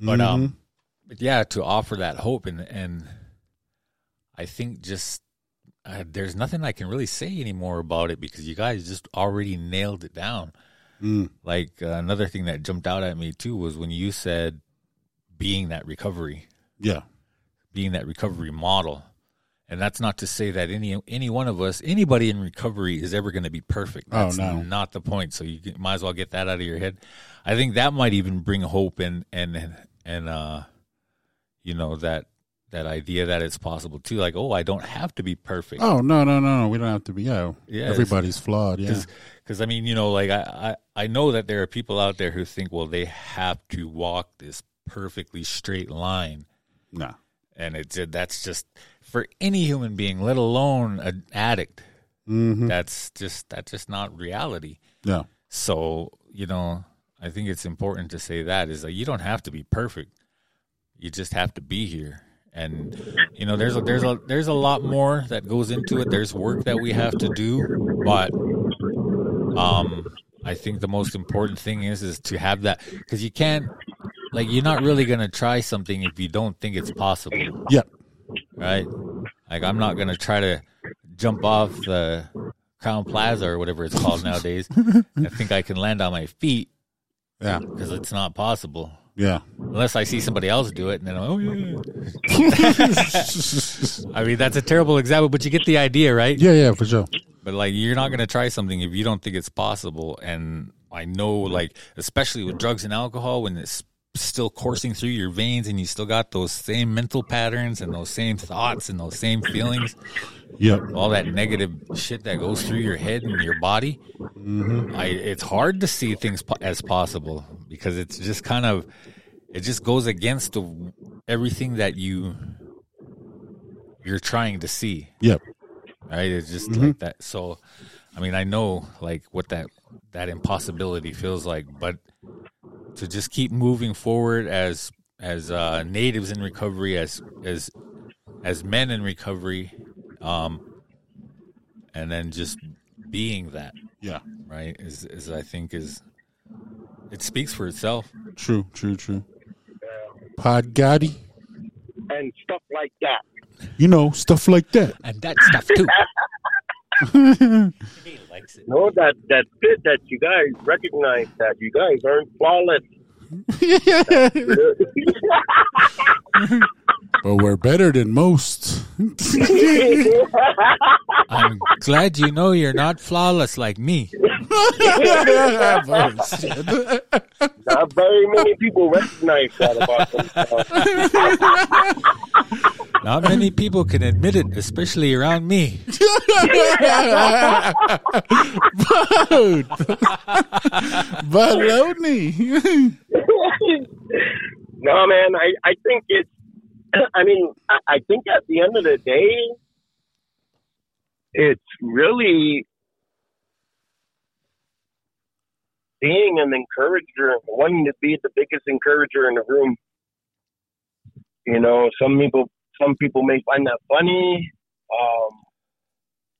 but Mhm. um but yeah to offer that hope and and i think just uh, there's nothing i can really say anymore about it because you guys just already nailed it down Mm. like uh, another thing that jumped out at me too was when you said being that recovery Yeah. being that recovery model and that's not to say that any any one of us anybody in recovery is ever going to be perfect Oh, no. not the point so you might as well get that out of your head i think that might even bring hope and and and uh you know that that idea that it's possible too like oh i don't have to be perfect Oh no no no no! We don't have to be. Yeah. Yeah, Everybody's flawed. Yeah. because I mean, you know, like I, I I know that there are people out there who think, well, they have to walk this perfectly straight line, No. and it's that's just for any human being, let alone an addict. Mm-hmm. That's just that's just not reality. Yeah. So you know, I think it's important to say that is like you don't have to be perfect. You just have to be here. And you know, there's a there's a there's a lot more that goes into it. There's work that we have to do, but um I think the most important thing is is to have that cuz you can't like you're not really going to try something if you don't think it's possible Yeah. right? Like I'm not gonna try to jump off the Crowne Plaza or whatever it's called nowadays. I think I can land on my feet Yeah. because it's not possible Yeah. unless I see somebody else do it, and then I'm, oh yeah. I mean that's a terrible example, but you get the idea, right? Yeah. Yeah. For sure. But like you're not gonna try something if you don't think it's possible. And I know, like especially with drugs and alcohol, when it's still coursing through your veins and you still got those same mental patterns and those same thoughts and those same feelings Yep. all that negative shit that goes through your head and your body, mm-hmm. I, it's hard to see things po- as possible because it's just kind of, it just goes against the, everything that you, you're trying to see, Yep. right? It's just mm-hmm. like that. So, I mean, I know like what that, that impossibility feels like, but to just keep moving forward as, as uh, natives in recovery, as, as, as men in recovery, um, and then just being that Yeah. right is is I think is it speaks for itself. True. True. True. Pod Gotti. and stuff like that. You know stuff like that. And that stuff too. he likes it. No, that that's good that you guys recognize that you guys aren't flawless. But we're better than most. I'm glad you know you're not flawless like me. Not very many people recognize that about themselves. Not many people can admit it, especially around me. Dude. Baloney. no, man, I, I think it's, I mean, I, think at the end of the day, it's really being an encourager, wanting to be the biggest encourager in the room. You know, some people, some people may find that funny, um,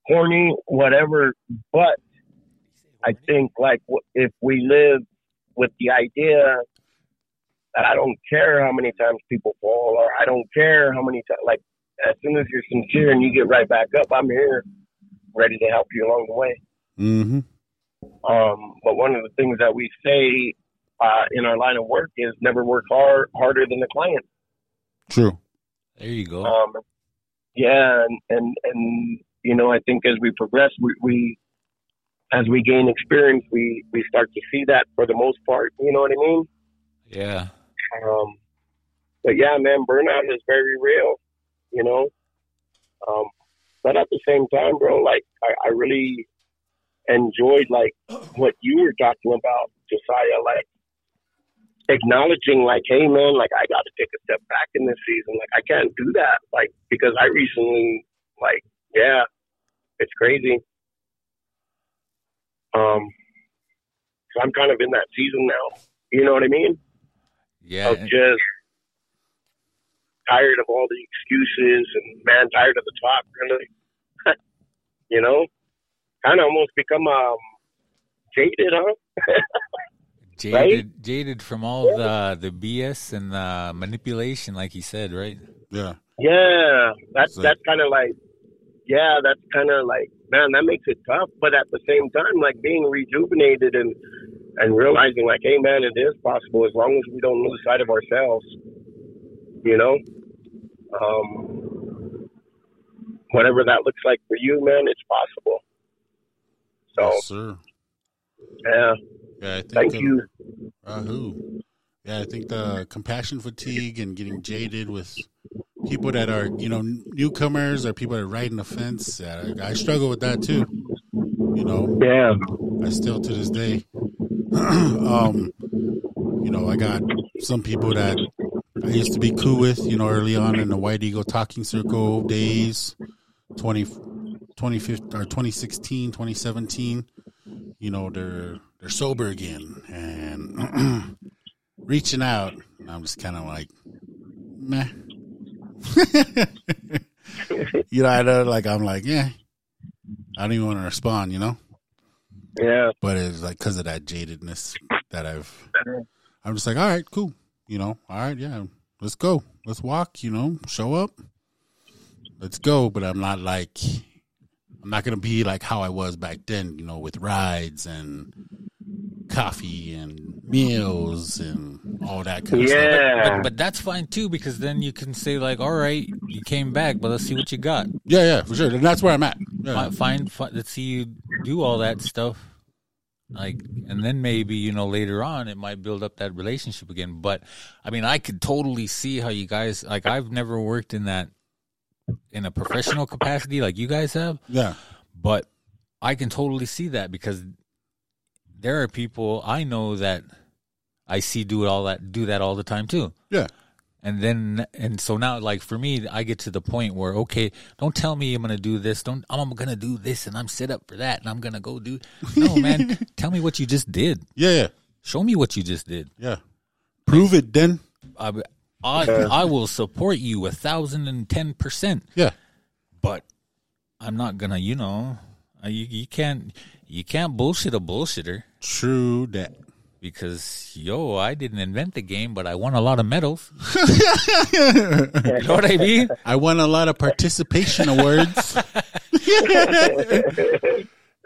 corny, whatever, but I think like if we live with the idea I don't care how many times people fall, or I don't care how many times, like as soon as you're sincere and you get right back up, I'm here, ready to help you along the way. Mm-hmm. Um, but one of the things that we say uh, in our line of work is never work hard harder than the client. True. There you go. Um, yeah, and, and and you know, I think as we progress, we, we as we gain experience, we we start to see that for the most part. You know what I mean? Yeah. Um, but yeah, man, burnout is very real. You know, um, but at the same time, bro, like I, I really enjoyed like what you were talking about, Josiah. Like acknowledging, like, hey, man, like I got to take a step back in this season. Like I can't do that, like because I recently, like, yeah, it's crazy. Um, so I'm kind of in that season now. You know what I mean? Yeah. of just tired of all the excuses and man tired of the talk really. You know? Kind of almost become um jaded huh? Jaded, jaded from all the the BS and the manipulation, like he said, right? Yeah. yeah. That's So- that's kind of like yeah that's kind of like man that makes it tough. But at the same time like being rejuvenated and and realizing like hey man it is possible as long as we don't lose sight of ourselves you know um whatever that looks like for you man it's possible so Yes, sir. yeah Yeah, I think thank uh, you Rahoo. Yeah, I think the compassion fatigue and getting jaded with people that are, you know, newcomers or people that are riding the fence. I struggle with that too. You know, yeah I still to this day. um, you know, I got some people that I used to be cool with, you know, early on in the White Eagle Talking Circle days, 20, 2015 or 2016, 2017. You know, they're they're sober again and reaching out. And I'm just kind of like, meh. you know, I know, like I'm like, yeah, I don't even want to respond, you know yeah but it's like because of that jadedness that I've. I'm just like, all right, cool. You know, all right, yeah, let's go, let's walk. You know, show up, let's go. But I'm not like, I'm not gonna be like how I was back then. You know, with rides and coffee and meals and all that kind of stuff. yeah But, but that's fine too because then you can say like, all right, you came back, but let's see what you got. Yeah, yeah, for sure. And that's where I'm at. Yeah. Fi- Find, find, let's see you do all that stuff. Like, and then maybe you know later on it might build up that relationship again. But I mean, I could totally see how you guys like. I've never worked in that in a professional capacity like you guys have, Yeah, but I can totally see that because there are people I know that I see do it all that do that all the time too. yeah, And then and so now like for me I get to the point where okay, don't tell me I'm going to do this. Don't I'm going to do this and I'm set up for that and I'm going to go do No, man, tell me what you just did. yeah, yeah, Show me what you just did. yeah. Prove it, then. I I, I will support you a thousand and ten percent, Yeah, but I'm not gonna, you know, you, you can't you can't bullshit a bullshitter true that. Because yo, I didn't invent the game, but I won a lot of medals. you know what I mean? I won a lot of participation awards.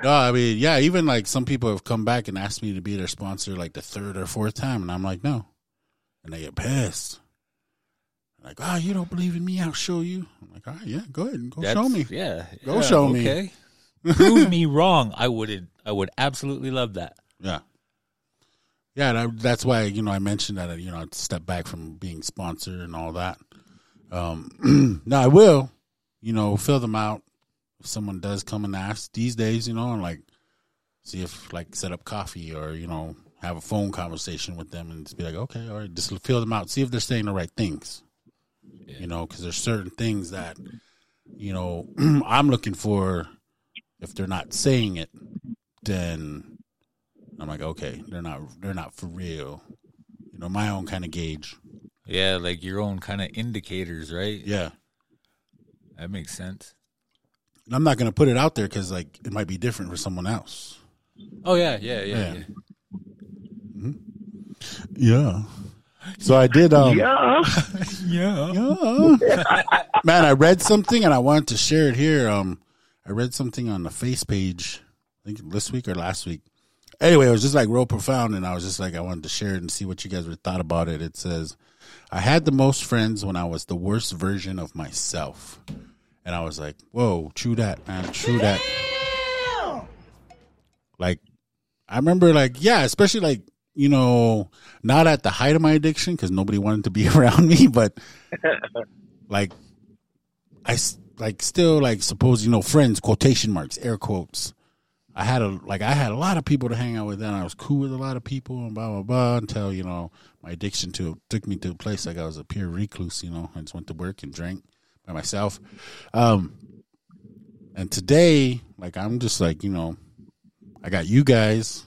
no, I mean, yeah, even like some people have come back and asked me to be their sponsor like the third or fourth time, and I'm like, no. And they get pissed. Like, oh, you don't believe in me? I'll show you. I'm like, all right, yeah, go ahead and go show me. Yeah, Go yeah, show me. Okay. Prove me wrong. I would. I would absolutely love that. Yeah. Yeah, and I, that's why you know I mentioned that you know I'd step back from being sponsored and all that. Um, now I will, you know, fill them out if someone does come and ask these days, you know, and like see if like set up coffee or you know have a phone conversation with them and just be like, okay, all right, just fill them out, see if they're saying the right things, you know, because there's certain things that you know I'm looking for. If they're not saying it, then I'm like, okay, they're not they're not for real. You know, my own kind of gauge. Yeah, like your own kind of indicators, right? Yeah. That makes sense. And I'm not gonna put it out there because like it might be different for someone else. Oh yeah, yeah, yeah. Yeah. yeah. Yeah. So I did. Um, Yeah. Yeah. yeah. Man, I read something and I wanted to share it here. Um, I read something on the face page. I think this week or last week. Anyway, it was just like real profound, and I was just like, I wanted to share it and see what you guys were thought about it. It says, "I had the most friends when I was the worst version of myself," and I was like, "Whoa, true that, man, true that." Like, I remember, like, yeah, especially like you know, not at the height of my addiction because nobody wanted to be around me, but like, I like still like suppose you know friends quotation marks air quotes. I had a like I had a lot of people to hang out with, and I was cool with a lot of people, and blah blah blah. Until you know my addiction to took me to a place like I was a pure recluse. You know, I just went to work and drank by myself. Um, and today, like I'm just like you know, I got you guys,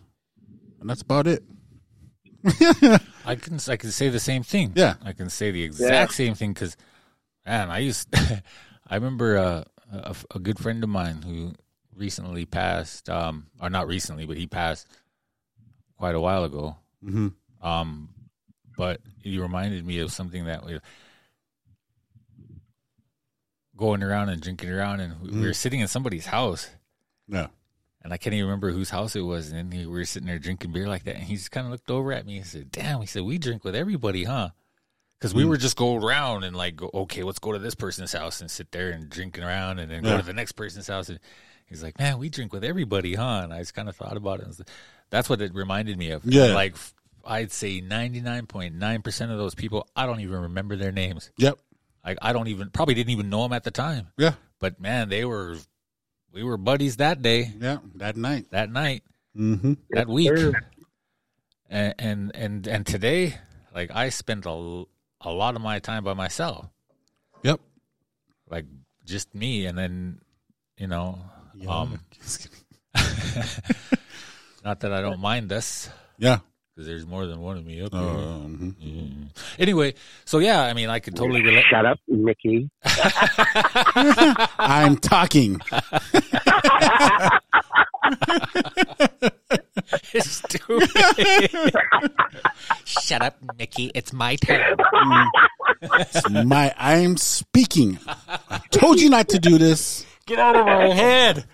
and that's about it. I can I can say the same thing. Yeah. I can say the exact same thing because, man, I used. I remember uh, a a good friend of mine who recently passed, um, or not recently, but he passed quite a while ago. Mm-hmm. Um, but he reminded me of something that we going around and drinking around, and we, we were sitting in somebody's house, Yeah. and I can't even remember whose house it was. And we were sitting there drinking beer like that, and he just kind of looked over at me and said, "Damn," he said, "We drink with everybody, huh?" Because we were just go around and like, go, okay, let's go to this person's house and sit there and drinking around, and then go to the next person's house. And he's like, "Man, we drink with everybody, huh?" And I just kind of thought about it. and was- That's what it reminded me of. Yeah. like I'd say ninety nine point nine percent of those people, I don't even remember their names. Yep. Like I don't even probably didn't even know them at the time. Yeah. But man, they were we were buddies that day, Yeah. That night. that night, Mm-hmm. that week. And, and and and today, like I spent a, a lot of my time by myself. Yep. Like just me and then you know, um not that I don't mind this yeah. because there's more than one of me up Uh, here. mhm. Mm. Anyway, so yeah, I mean, I could totally relate. Shut up, Mickey. I'm talking. it's Stupid. Shut up, Mickey. It's my turn. It's my I'm speaking. I told you not to do this. Get out of my head.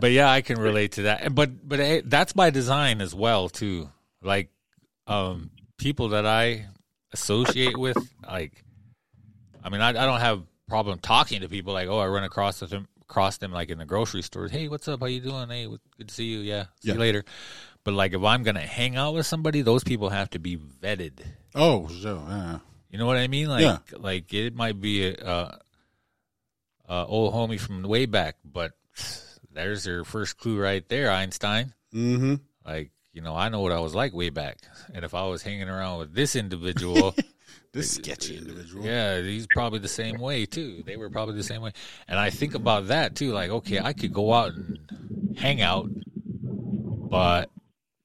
but yeah, I can relate to that. But but hey, that's by design as well too. Like um people that I associate with, like I mean, I, I don't have problem talking to people. Like, oh, I run across with them, across them like in the grocery store. Hey, what's up? How you doing? Hey, good to see you. Yeah, see Yeah. you later. But like, if I'm gonna hang out with somebody, those people have to be vetted. Oh, so yeah. You know what I mean? Like, Yeah. like it might be a, a, a old homie from way back, but there's your first clue right there, Einstein. Mm-hmm. Like, you know, I know what I was like way back, and if I was hanging around with this individual, This sketchy individual. yeah, he's probably the same way too. They were probably the same way, and I think about that too. Like, okay, I could go out and hang out, but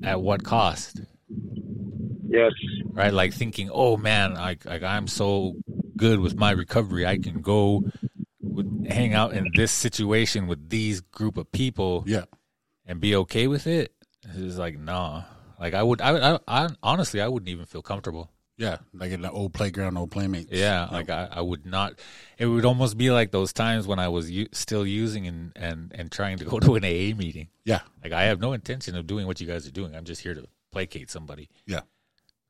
at what cost? Yes. right? Like thinking, oh man, like like I'm so good with my recovery, I can go with, hang out in this situation with these group of people Yeah. and be okay with it. It's like nah. Like I would, I, would- I, I honestly, I wouldn't even feel comfortable. Yeah. Like in the old playground, old playmates. Yeah, like I, I would not. It would almost be like those times when I was u- still using and, and and trying to go to an AA meeting. Yeah. Like I have no intention of doing what you guys are doing. I'm just here to placate somebody. Yeah.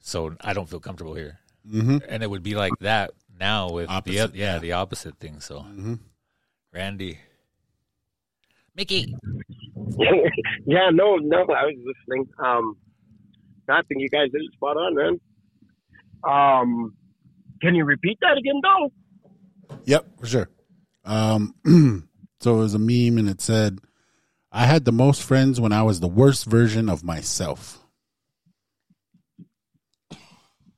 So I don't feel comfortable here. Mm-hmm. and it would be like that now with the Opposite, oth- yeah, yeah. the opposite thing. So, Mm-hmm. Randy, Mickey. yeah, no, no, I was listening. Um, I think you guys did it spot on, man. Um, can you repeat that again, though? Yep, for sure. Um, so it was a meme, and it said, "I had the most friends when I was the worst version of myself."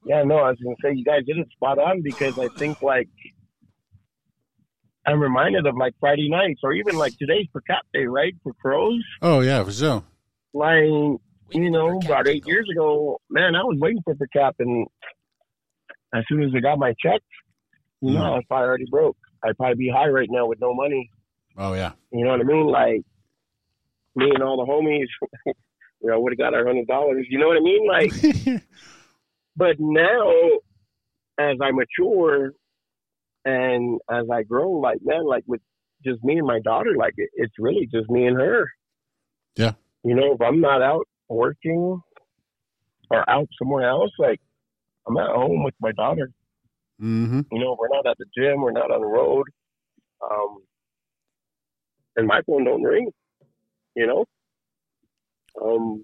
Yeah, no, I was gonna say you guys did it spot on because I think like I'm reminded of like Friday nights or even like today's for Cap Day, right? For crows. Oh yeah, for sure. Like you know, about eight years ago, man, I was waiting for per cap and as soon as I got my check, you know, Mm. I was probably already broke. I'd probably be high right now with no money. Oh yeah. You know what I mean? Like me and all the homies, you know, would have got our hundred dollars. You know what I mean? Like, but now, as I mature and as I grow, like man, like with just me and my daughter, like it, it's really just me and her. Yeah. You know, if I'm not out working or out somewhere else, like I'm at home with my daughter. mm-hmm. You know, we're not at the gym, we're not on the road. Um, and my phone don't ring, you know. Um,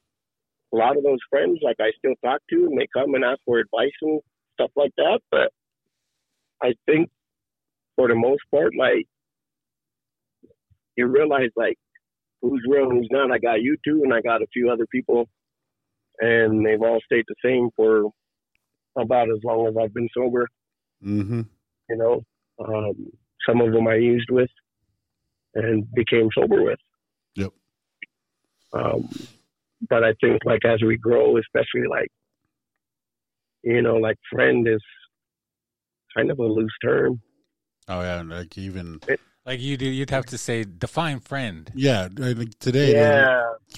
a lot of those friends, like I still talk to, and they come and ask for advice and stuff like that. But I think for the most part, like you realize, like who's real and who's not. I got you two, and I got a few other people, and they've all stayed the same for about as long as I've been sober Mm-hmm. you know. Um, some of them I used with and became sober with. Yep. Um, but I think like as we grow, especially like, you know, like friend is kind of a loose term. Oh yeah, like even Like you do, you'd have to say define friend. yeah, uh, like today Yeah.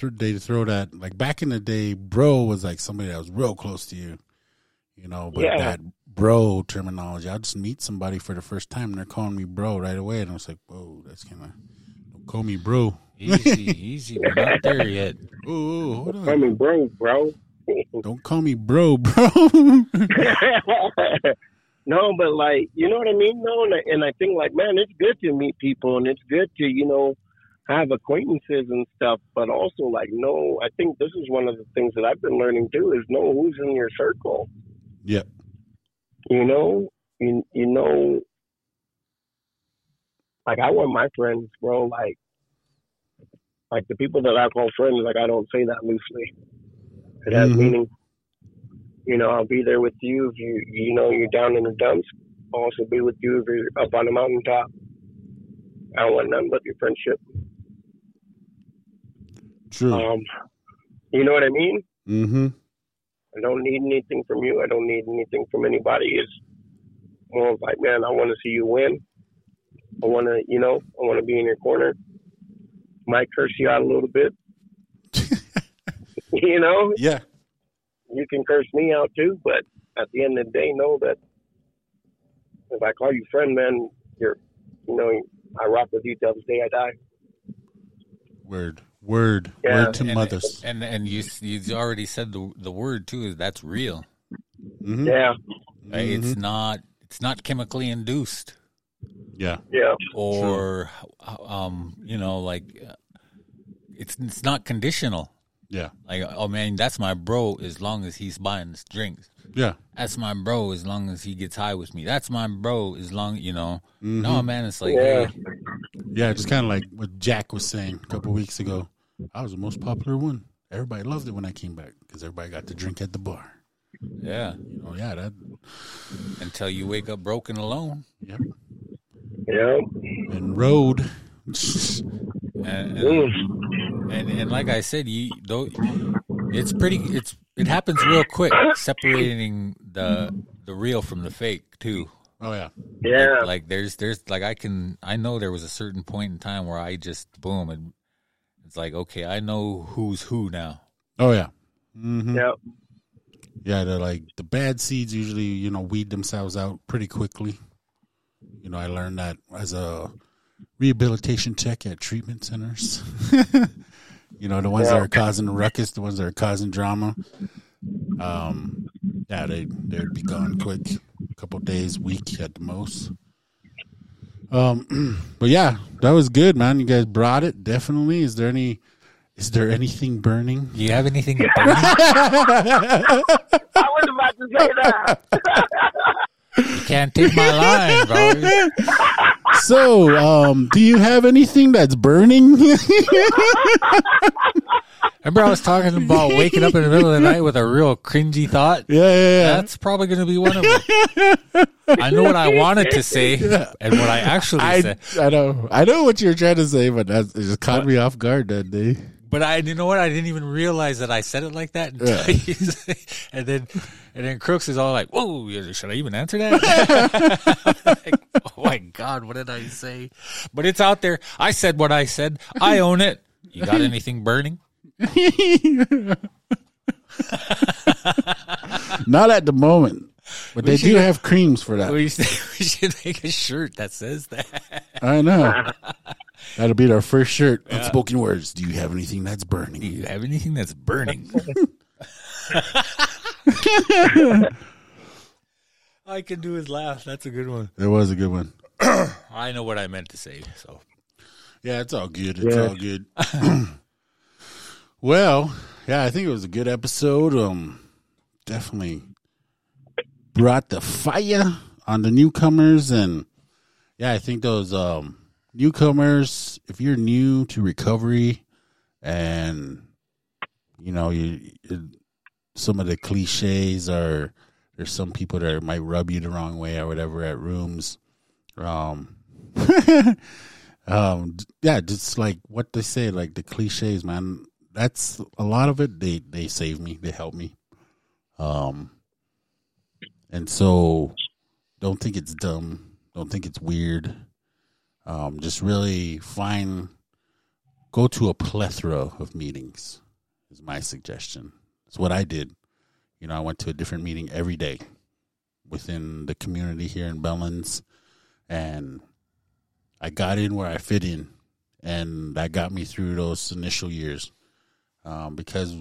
they, they throw that like back in the day, bro was like somebody that was real close to you, you know. But Yeah. that bro terminology, I'll just meet somebody for the first time and they're calling me bro right away, and I was like, whoa, that's kind of don't call me bro. Easy, easy. We're not there yet. Oh, hold I on. mean, bro, bro. Don't call me bro, bro. no, but like, you know what I mean? No, and I, and I think like, man, it's good to meet people and it's good to, you know, have acquaintances and stuff, but also like, no, I think this is one of the things that I've been learning too is know who's in your circle. yep. You know, you you know, like I want my friends, bro. Like, like the people that I call friends, like I don't say that loosely. It has Mhm. meaning. You know, I'll be there with you if you you know you're down in the dumps. I'll also be with you if you're up on the mountaintop. I don't want nothing but your friendship. True. Um, you know what I mean? mm-hmm. I don't need anything from you. I don't need anything from anybody. It's more like, man, I want to see you win. I want to, you know, I want to be in your corner. Might curse you out a little bit. you know, Yeah. you can curse me out too, but at the end of the day, know that if I call you friend, man, you're, you know, I rock with you till the day I die. Word. Word. Yeah. Word to And, mothers. and and you you already said the the word too. Is that's real. Mm-hmm. Yeah, Right? It's not it's not chemically induced Yeah. yeah, or um you know like uh, it's it's not conditional. Yeah. Like oh man, that's my bro as long as he's buying us drinks. Yeah. That's my bro as long as he gets high with me. That's my bro as long you know. Mm-hmm. No man, it's like yeah. hey, Yeah, just kind of like what Jack was saying a couple weeks ago. I was the most popular one. Everybody loved it when I came back because everybody got to drink at the bar. yeah. You know, yeah, that. Until you wake up broken alone. Yep. Yeah. And road. And, and and, and like I said, you though it's pretty it's it happens real quick separating the the real from the fake too. Oh yeah. Yeah. Like there's there's like I can I know there was a certain point in time where I just boom and it's like okay I know who's who now. Oh yeah. hmm yeah. Yeah, they're like the bad seeds usually, you know, weed themselves out pretty quickly. You know, I learned that as a rehabilitation tech at treatment centers. you know, the ones that are causing the ruckus, the ones that are causing drama. Um, yeah, they they'd be gone quick, a couple days, week at the most. Um, but yeah, that was good, man. You guys brought it definitely. Is there any? Is there anything burning? Do you have anything? burning? I was about to say that. you can't take my line, bro. So, um, do you have anything that's burning? Remember, I was talking about waking up in the middle of the night with a real cringy thought. yeah, yeah, yeah. That's probably going to be one of them. I know what I wanted to say and what I actually I, said, I know I know what you're trying to say, but that it just caught me off guard that day. But I, you know what? I didn't even realize that I said it like that. Yeah. and then, and then Crooks is all like, "Whoa, should I even answer that?" like, oh my god, what did I say? But it's out there. I said what I said. I own it. You got anything burning? Not at the moment, but they do should- have creams for that. We should, we should make a shirt that says that. I know. That'll be our first shirt. Unspoken words. Do you have anything that's burning? Do you have anything that's burning? I can do his laugh. That's a good one. It was a good one. I know what I meant to say. So Yeah, it's all good. It's Yeah. all good. well, yeah, I think it was a good episode. Um, definitely brought the fire on the newcomers, and yeah, I think those um newcomers, if you're new to recovery, and you know you, you some of the cliches are there's some people that might rub you the wrong way or whatever at rooms. Um, um, yeah, just like what they say, like the cliches, man. That's a lot of it. They they save me. They help me. Um, and so don't think it's dumb. Don't think it's weird. Um, just really find go to a plethora of meetings. Is my suggestion. It's what I did. You know, I went to a different meeting every day within the community here in Billings, and I got in where I fit in, and that got me through those initial years. Um, because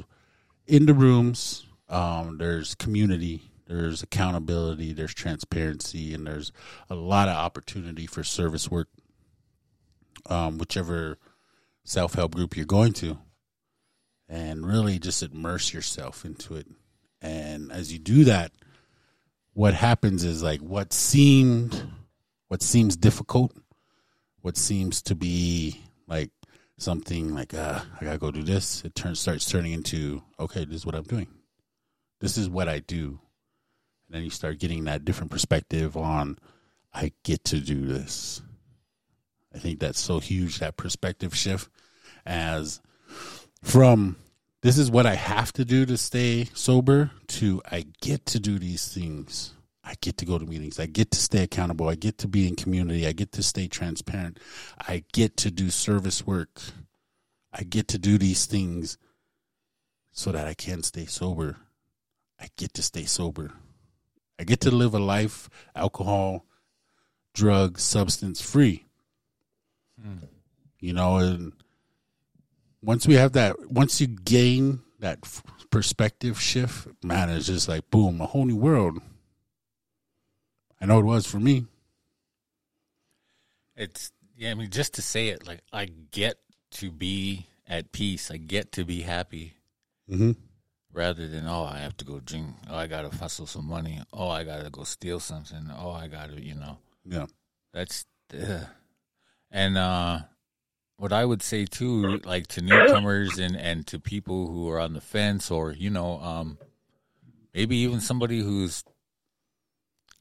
in the rooms, um, there's community, there's accountability, there's transparency, and there's a lot of opportunity for service work. Um, whichever self help group you're going to, and really just immerse yourself into it. And as you do that, what happens is like what seemed, what seems difficult what seems to be like something like uh, I gotta go do this. It turns starts turning into okay, this is what I'm doing. This is what I do, and then you start getting that different perspective on I get to do this. I think that's so huge that perspective shift as from this is what I have to do to stay sober to I get to do these things. I get to go to meetings. I get to stay accountable. I get to be in community. I get to stay transparent. I get to do service work. I get to do these things so that I can stay sober. I get to stay sober. I get to live a life alcohol, drug, substance free. You know, and once we have that, once you gain that f- perspective shift, man, it's just like boom, a whole new world. I know it was for me. it's yeah. I mean, just to say it, like I get to be at peace. I get to be happy. Mm-hmm. Rather than oh I have to go drink, oh I gotta hustle some money, oh I gotta go steal something, oh I gotta you know Yeah. that's ugh. and uh what I would say too, like to newcomers and and to people who are on the fence or you know um maybe even somebody who's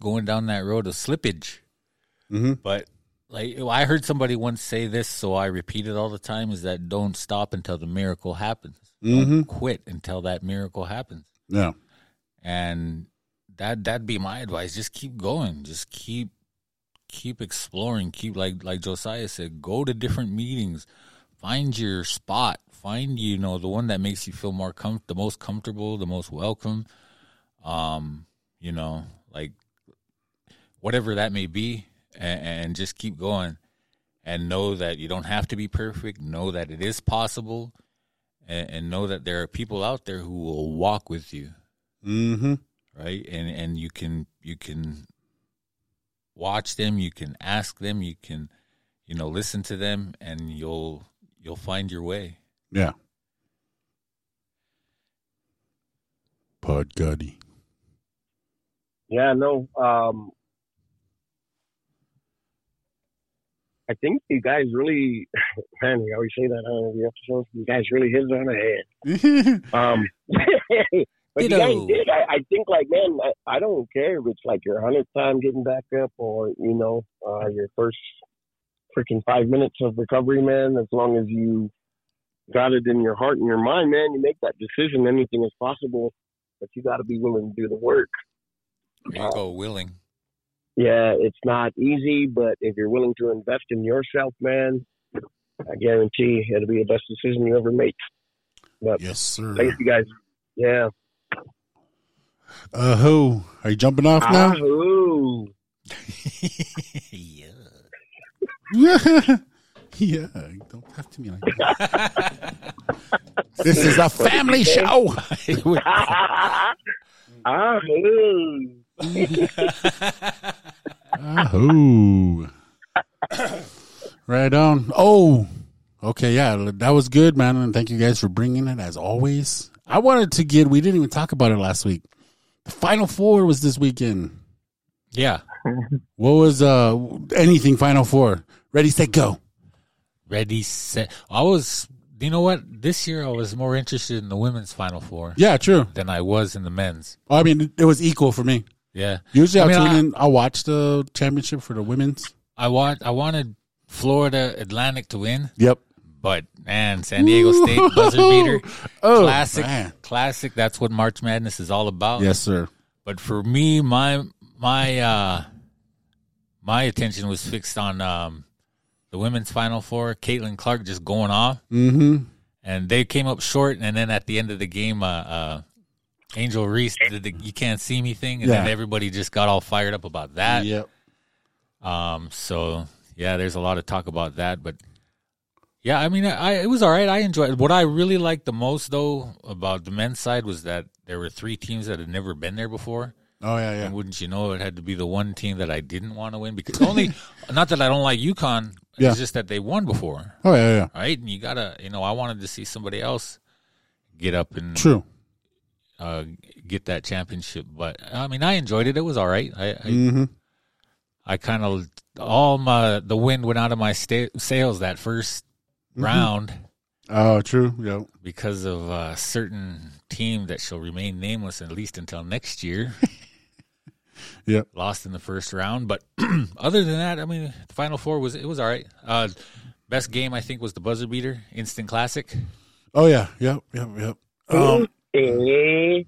going down that road of slippage, Mm-hmm. but. Like I heard somebody once say this, so I repeat it all the time: is that don't stop until the miracle happens. Mhm. Don't quit until that miracle happens. Yeah. and that that'd be my advice. Just keep going. Just keep keep exploring. Keep like like josiah said go to different meetings. Find your spot. Find you know the one that makes you feel more com- the most comfortable the most welcome. Um you know like whatever that may be and, and just keep going and know that you don't have to be perfect know that it is possible and, and know that there are people out there who will walk with you Mm-hmm. right and and you can you can watch them, you can ask them, you can, you know, listen to them, and you'll you'll find your way. Yeah. Pod Gotti. Yeah, no. Um, I think you guys really, man, we always say that on the episode. You guys really hit it on the head. Um, but you guys did. I, I think, like, man, I, I don't care if it's like your hundredth time getting back up or you know uh, your first freaking five minutes of recovery, man. As long as you got it in your heart and your mind, man, you make that decision. Anything is possible, but you got to be willing to do the work. There you go, willing. Yeah, it's not easy, but if you're willing to invest in yourself, man, I guarantee it'll be the best decision you ever make. But Yes, sir. thanks, you guys. Yeah. Uh ho. Are you jumping off now? Ahoo. yeah. yeah. Don't talk to me like that. this is a family show. Ahoo. Ahoo. right on. Oh, okay. Yeah, that was good, man. And thank you guys for bringing it as always. I wanted to get, we didn't even talk about it last week. The final four was this weekend. Yeah. What was, uh, anything final four? Ready, set, go. Ready, set. I was, you know what? This year I was more interested in the women's Final Four Yeah, true. than I was in the men's. I mean, it was equal for me. Yeah. Usually I I'll tune I- in, I'll watch the championship for the women's. I want, I wanted Florida Atlantic to win, Yep. but man, San Diego State buzzer beater. Oh, classic, man. classic. That's what March Madness is all about. Yes, sir. But for me, my my uh my attention was fixed on um the women's final four, Caitlin Clark just going off. Mm-hmm. And they came up short and then at the end of the game uh uh Angel Reese did the you can't see me thing and then everybody just got all fired up about that. Yep. Um so yeah, there's a lot of talk about that, but yeah, I mean, I it was all right. I enjoyed. it. What I really liked the most, though, about the men's side was that there were three teams that had never been there before. Oh, yeah, yeah. And wouldn't you know, it had to be the one team that I didn't want to win because only, not that I don't like UConn, Yeah. it's just that they won before, Oh, yeah, yeah. right? And you gotta, you know, I wanted to see somebody else get up and True. Uh, get that championship. But I mean, I enjoyed it. It was all right. I, I, Mm-hmm. I kind of all my the wind went out of my sta- sails that 1st Mm-hmm. round Oh, true. Yep. because of a certain team that shall remain nameless at least until next year. Yep. lost in the first round. But other than that, I mean, the final four was it was all right. Uh, best game I think was the buzzer beater, instant classic. Oh, yeah. Yep. Yep. Yep. Um, Eh,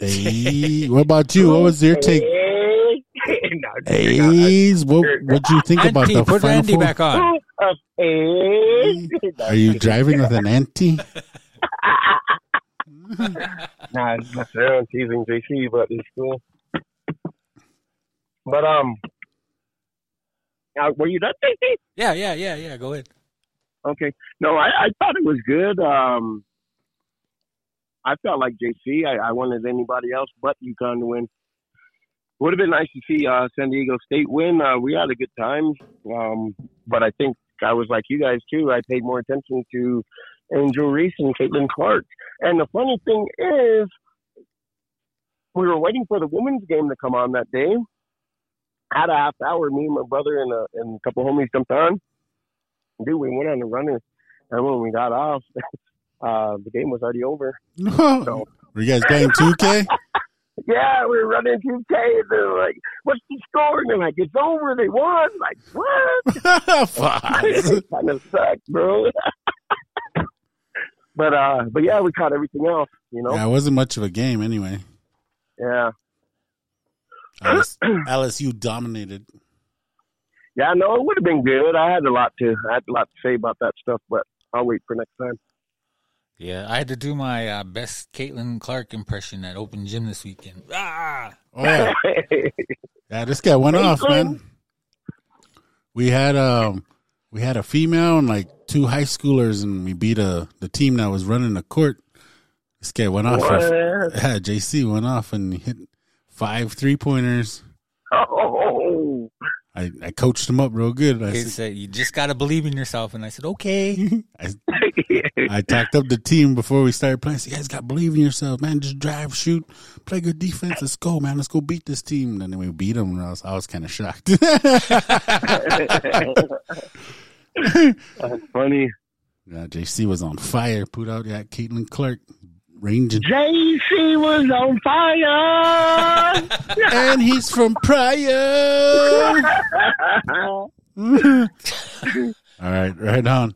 hey, what about you? What was your take? No, A's, what what you think about Auntie, the put final Randy four? back on. Are you driving with an auntie? Nah, it's not fair. I'm teasing JC, but it's cool. But um, uh, were you done, JC? Yeah, yeah, yeah, yeah. Go ahead. Okay. No, I, I thought it was good. Um, I felt like JC. I, I wanted anybody else but UConn to win. Would have been nice to see uh, San Diego State win. Uh, we had a good time, um, but I think I was like you guys too. I paid more attention to Angel Reese and Caitlin Clark. And the funny thing is, we were waiting for the women's game to come on that day. Had a half hour. Me and my brother and a, and a couple homies jumped on. Dude, we went on a runner, and when we got off, uh, the game was already over. Were you guys playing 2K? Yeah, we were running 2K, and they're like, "What's the score?" And they're like, "It's over. They won." Like, what? Fuck. it kind of sucked, bro. but uh, but yeah, we caught everything else. You know, Yeah, it wasn't much of a game anyway. yeah. LS, LSU dominated. Yeah, no, it would have been good. I had a lot to I had a lot to say about that stuff, but I'll wait for next time. Yeah, I had to do my uh, best Caitlin Clark impression at Open Gym this weekend. Ah, Oh, yeah. Yeah, this guy went off, man. We had um we had a female and like two high schoolers and we beat a the team that was running the court. This guy went off. For, What? yeah, JC went off and hit five three pointers. Oh, I, I coached him up real good. I He said, said, "You just got to believe in yourself." And I said, "Okay." I, I talked up the team before we started playing. I said, you guys got to believe in yourself, man. Just drive, shoot, play good defense. Let's go, man. Let's go beat this team. And then we beat them. And I was, I was kind of shocked. That's funny. yeah, JC was on fire. Put out that Caitlin Clark ranging. JC was on fire. and he's from Pryor. All right, right on.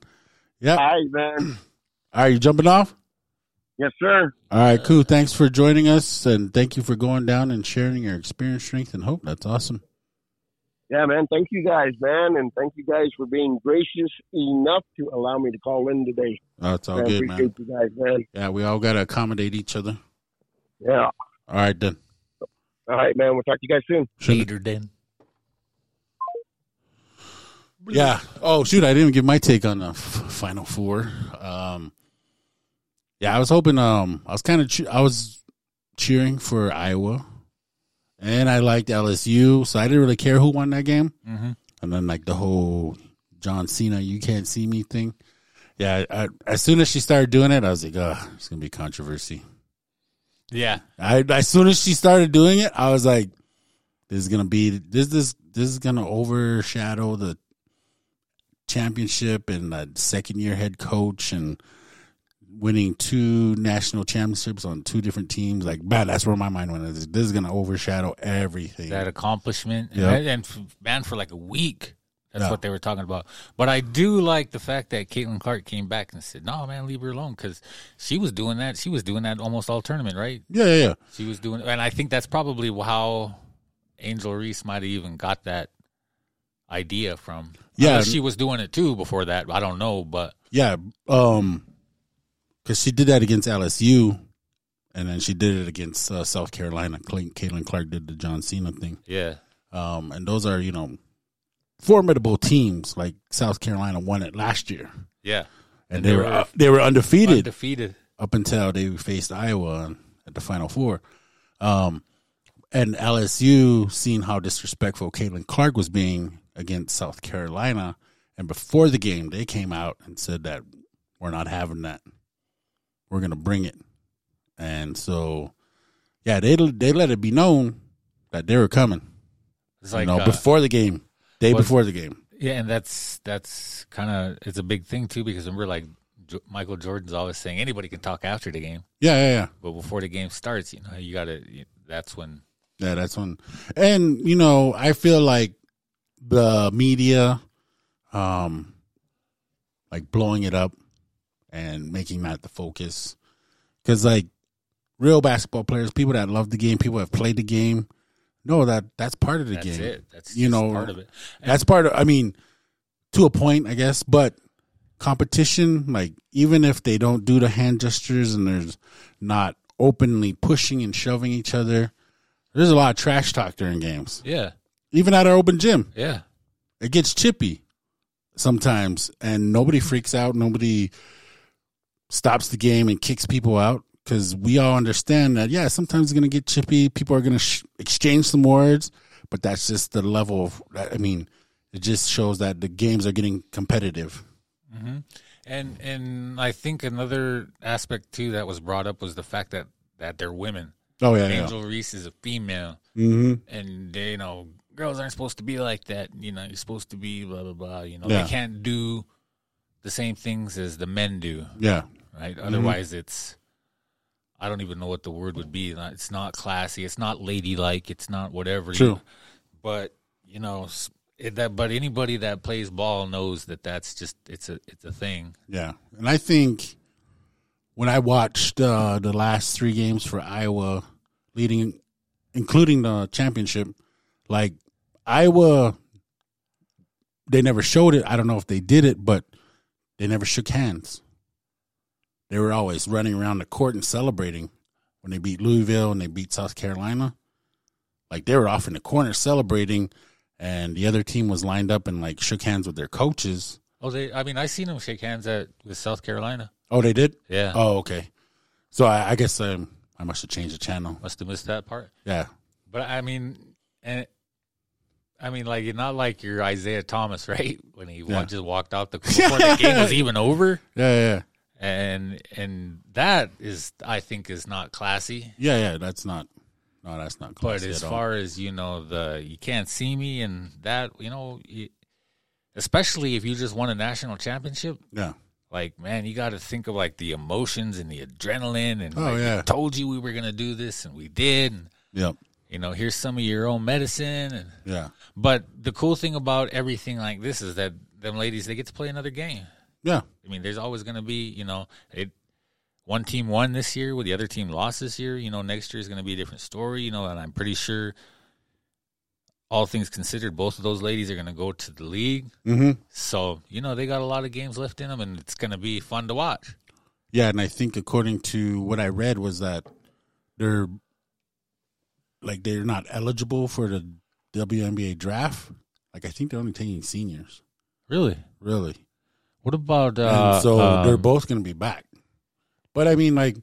Yep. All right, man. All right, you jumping off? Yes, sir. All right, cool. Thanks for joining us, and thank you for going down and sharing your experience, strength, and hope. That's awesome. Yeah, man. Thank you guys, man, and thank you guys for being gracious enough to allow me to call in today. Oh, it's all I good, appreciate man. you guys, man. Yeah, we all got to accommodate each other. Yeah. All right, then. All right, man. We'll talk to you guys soon. Later, then. Yeah. Oh, shoot. I didn't give my take on the f- final four. Um, yeah, I was hoping. Um, I was kind of. Che- I was cheering for Iowa, and I liked LSU, so I didn't really care who won that game. Mhm. And then like the whole John Cena, you can't see me thing. Yeah. I, as soon as she started doing it, I was like, oh, it's gonna be controversy. Yeah, I as soon as she started doing it, I was like, "This is gonna be this this this is gonna overshadow the championship and the second year head coach and winning two national championships on two different teams." Like, man, that's where my mind went. This is gonna overshadow everything. that accomplishment, Yeah. and, and man, for like a week, that's Yeah. what they were talking about. But I do like the fact that Caitlin Clark came back and said, "No, man, leave her alone," because she was doing that. She was doing that almost all tournament, right? yeah, yeah, yeah. She was doing, and I think that's probably how Angel Reese might have even got that idea from. Yeah. She was doing it too before that. I don't know, but Yeah, um, because she did that against LSU, and then she did it against uh, South Carolina. Caitlin Clark did the John Cena thing. yeah, Um, and those are, you know, formidable teams. Like South Carolina won it last year, yeah, and, And they, they were were they were undefeated undefeated. up until they faced Iowa at the Final Four. Um, and LSU, seeing how disrespectful Caitlin Clark was being against South Carolina, and before the game, they came out and said that we're not having that. We're gonna bring it, and so yeah, they they let it be known that they were coming. It's like you know, uh, before the game, day before the game. Yeah, and that's that's kind of it's a big thing too because we're like Jo- Michael Jordan's always saying anybody can talk after the game, Yeah, yeah, yeah. but before the game starts, you know, you gotta. You, that's when. Yeah, that's one. And you know, I feel like the media, um, like blowing it up and making that the focus, because like real basketball players, people that love the game, people that have played the game, know that that's part of the That's game. it. That's You know, part of it. And- That's part of. I mean, to a point, I guess, but competition, like even if they don't do the hand gestures and there's not openly pushing and shoving each other, there's a lot of trash talk during games. yeah, Even at our open gym, yeah, it gets chippy sometimes, and nobody freaks out. Nobody stops the game and kicks people out because we all understand that. Yeah, sometimes it's gonna get chippy. People are gonna sh- exchange some words, but that's just the level of. I mean, it just shows that the games are getting competitive. and and I think another aspect too that was brought up was the fact that that they're women. Oh yeah, yeah. Angel Reese is a female, hmm and they, you know, girls aren't supposed to be like that. You know, you're supposed to be blah blah blah. You know, Yeah. they can't do the same things as the men do. Yeah, right? Otherwise, it's I don't even know what the word would be. It's not classy. It's not ladylike. It's not whatever. True. But you know it, that. But anybody that plays ball knows that that's just it's a it's a thing. yeah. And I think when I watched uh, the last three games for Iowa, leading, including the championship, like Iowa, they never showed it. I don't know if they did it, but they never shook hands. They were always running around the court and celebrating when they beat Louisville and they beat South Carolina. Like they were off in the corner celebrating, and the other team was lined up and like shook hands with their coaches. Oh, they. I mean, I seen them shake hands at with South Carolina. Oh, they did. Yeah, Oh, okay. So I, I guess um, I must have changed the channel. must have missed that part. Yeah, But I mean, and I mean, like you're not like your Isiah Thomas, right? When he Yeah. just walked out the court before the game was even over, Yeah, yeah, and and that is, I think, is not classy. yeah, yeah. That's not. No, that's not. But as at all. far as you know, the you can't see me and that you know, you, especially if you just won a national championship, yeah, like man, you got to think of like the emotions and the adrenaline and Oh, like, yeah. told you we were gonna do this and we did. And, yep, you know, here's some of your own medicine and yeah, But the cool thing about everything like this is that them ladies they get to play another game. Yeah, I mean, there's always going to be, you know, it. One team won this year, with the other team lost this year. You know, next year is going to be a different story. You know, and I'm pretty sure, all things considered, both of those ladies are going to go to the league. mm-hmm. So you know, they got a lot of games left in them, and it's going to be fun to watch. yeah. And I think according to what I read was that they're like they're not eligible for the WNBA draft. Like I think they're only taking seniors. Really? Really. What about? and Uh, so um, they're both going to be back. But I mean, like,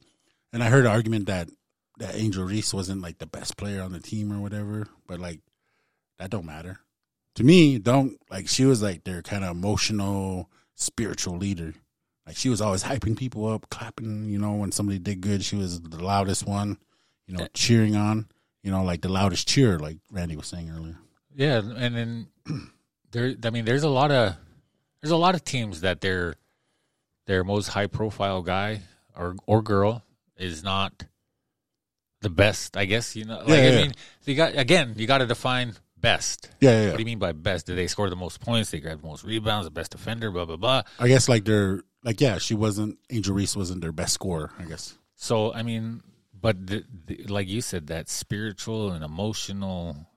and I heard an argument that that Angel Reese wasn't like the best player on the team or whatever. But like, that don't matter to me. Don't like she was like their kind of emotional, spiritual leader. Like she was always hyping people up, clapping. You know, when somebody did good, she was the loudest one. You know, cheering on. You know, like the loudest cheer, like Randy was saying earlier. Yeah, and then there. I mean, there's a lot of there's a lot of teams that their their most high profile guy or or girl is not the best. I guess you know. Like, Yeah, I yeah. mean, you got again. You got to define best. Yeah, yeah. What do you mean by best? Do they score the most points? They grab the most rebounds, the best defender, blah blah blah. I guess like they're like yeah, she wasn't Angel Reese wasn't their best scorer. I guess. So I mean, but the, the, like you said, that spiritual and emotional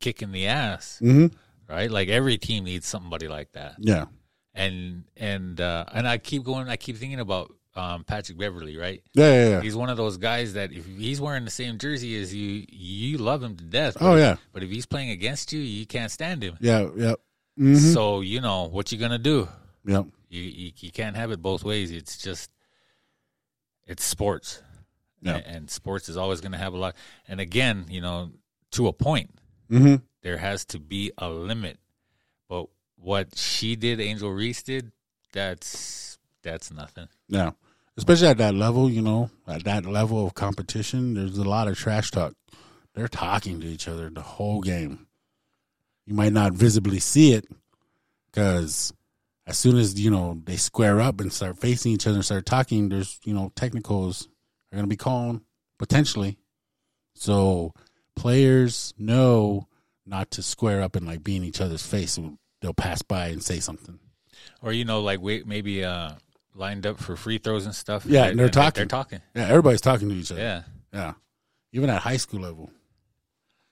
kick in the ass, Mm-hmm. Right? Like every team needs somebody like that. Yeah. and and uh, and I keep going. I keep thinking about um, Patrick Beverley, right? Yeah, yeah, yeah. He's one of those guys that if he's wearing the same jersey as you, you love him to death. Oh, yeah. But if he's playing against you, you can't stand him. Yeah, yeah. hmm So you know what you're gonna do. Yep. You, you you can't have it both ways. It's just it's sports, Yeah. and, and sports is always gonna have a lot. And again, you know, to a point, hmm there has to be a limit. But what she did, Angel Reese did, that's that's nothing. Yeah. Especially at that level, you know, at that level of competition, there's a lot of trash talk. They're talking to each other the whole game. You might not visibly see it because as soon as, you know, they square up and start facing each other and start talking, there's, you know, technicals are going to be called potentially. So players know not to square up and like be in each other's face. They'll pass by and say something. Or you know, like wait, maybe uh, lined up for free throws and stuff. Yeah, and they're talking. They're talking. Yeah, everybody's talking to each other. Yeah. Yeah. Even at high school level.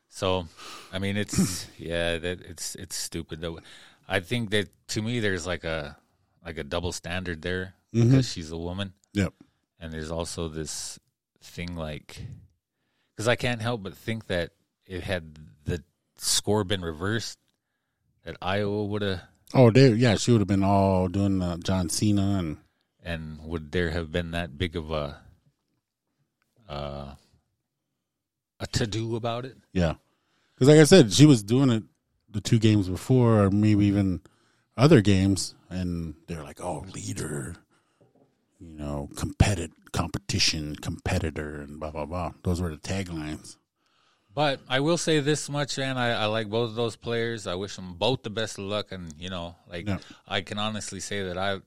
So, I mean, it's yeah, that it's it's stupid though. I think that to me, there's like a like a double standard there Mm-hmm. because she's a woman, Yep. and there's also this thing like because I can't help but think that it had the score been reversed, that Iowa would have Oh, they yeah, she would have been all doing uh, John Cena and and would there have been that big of a uh, a to do about it? yeah, because like I said, she was doing it the two games before, or maybe even other games, and they're like, "Oh, leader," you know, competitive competition, competitor, and blah blah blah. Those were the taglines. But I will say this much, man. I, I like both of those players. I wish them both the best of luck. And, you know, like, Yeah. I can honestly say that I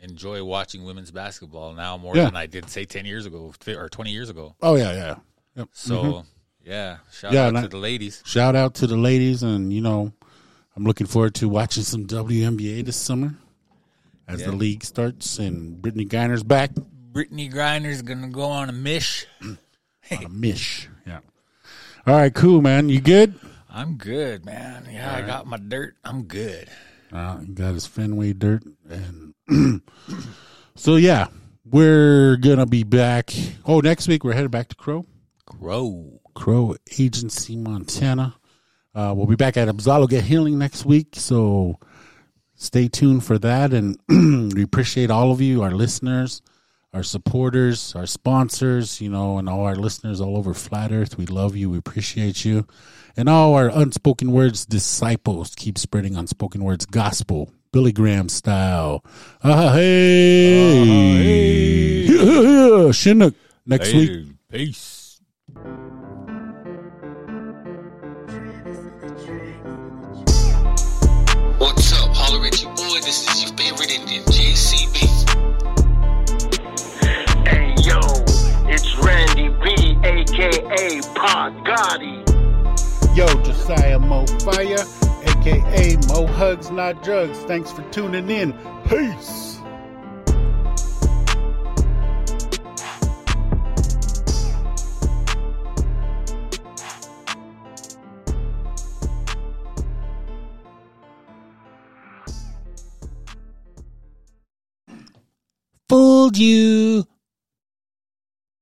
enjoy watching women's basketball now more Yeah. than I did, say, 10 years ago or 20 years ago. Oh yeah, yeah. Yep. So, mm-hmm. yeah, shout Yeah, out to I- the ladies. Shout out to the ladies, and you know, I'm looking forward to watching some WNBA this summer as the league starts and Brittney Griner's back. Brittney Griner's going to go on a mish. on a mish. All right, cool, man. You good? I'm good, man. Yeah, I got my dirt. I'm good. Uh, got his Fenway dirt, and so yeah, we're gonna be back. Oh, next week we're headed back to Crow, Crow. Crow Agency, Montana. Uh, we'll be back at Abzalo Get Healing next week, so stay tuned for that. And we appreciate all of you, our listeners. Our supporters, our sponsors, you know, and all our listeners all over flat earth. We love you. We appreciate you. And all our unspoken words disciples keep spreading unspoken words gospel, Billy Graham style. Ah, hey. Chinook. Next week. Peace. Aka Pod Gotti. Yo, Josiah Mo Fire, aka Mo Hugs Not Drugs. Thanks for tuning in. Peace. Fooled you.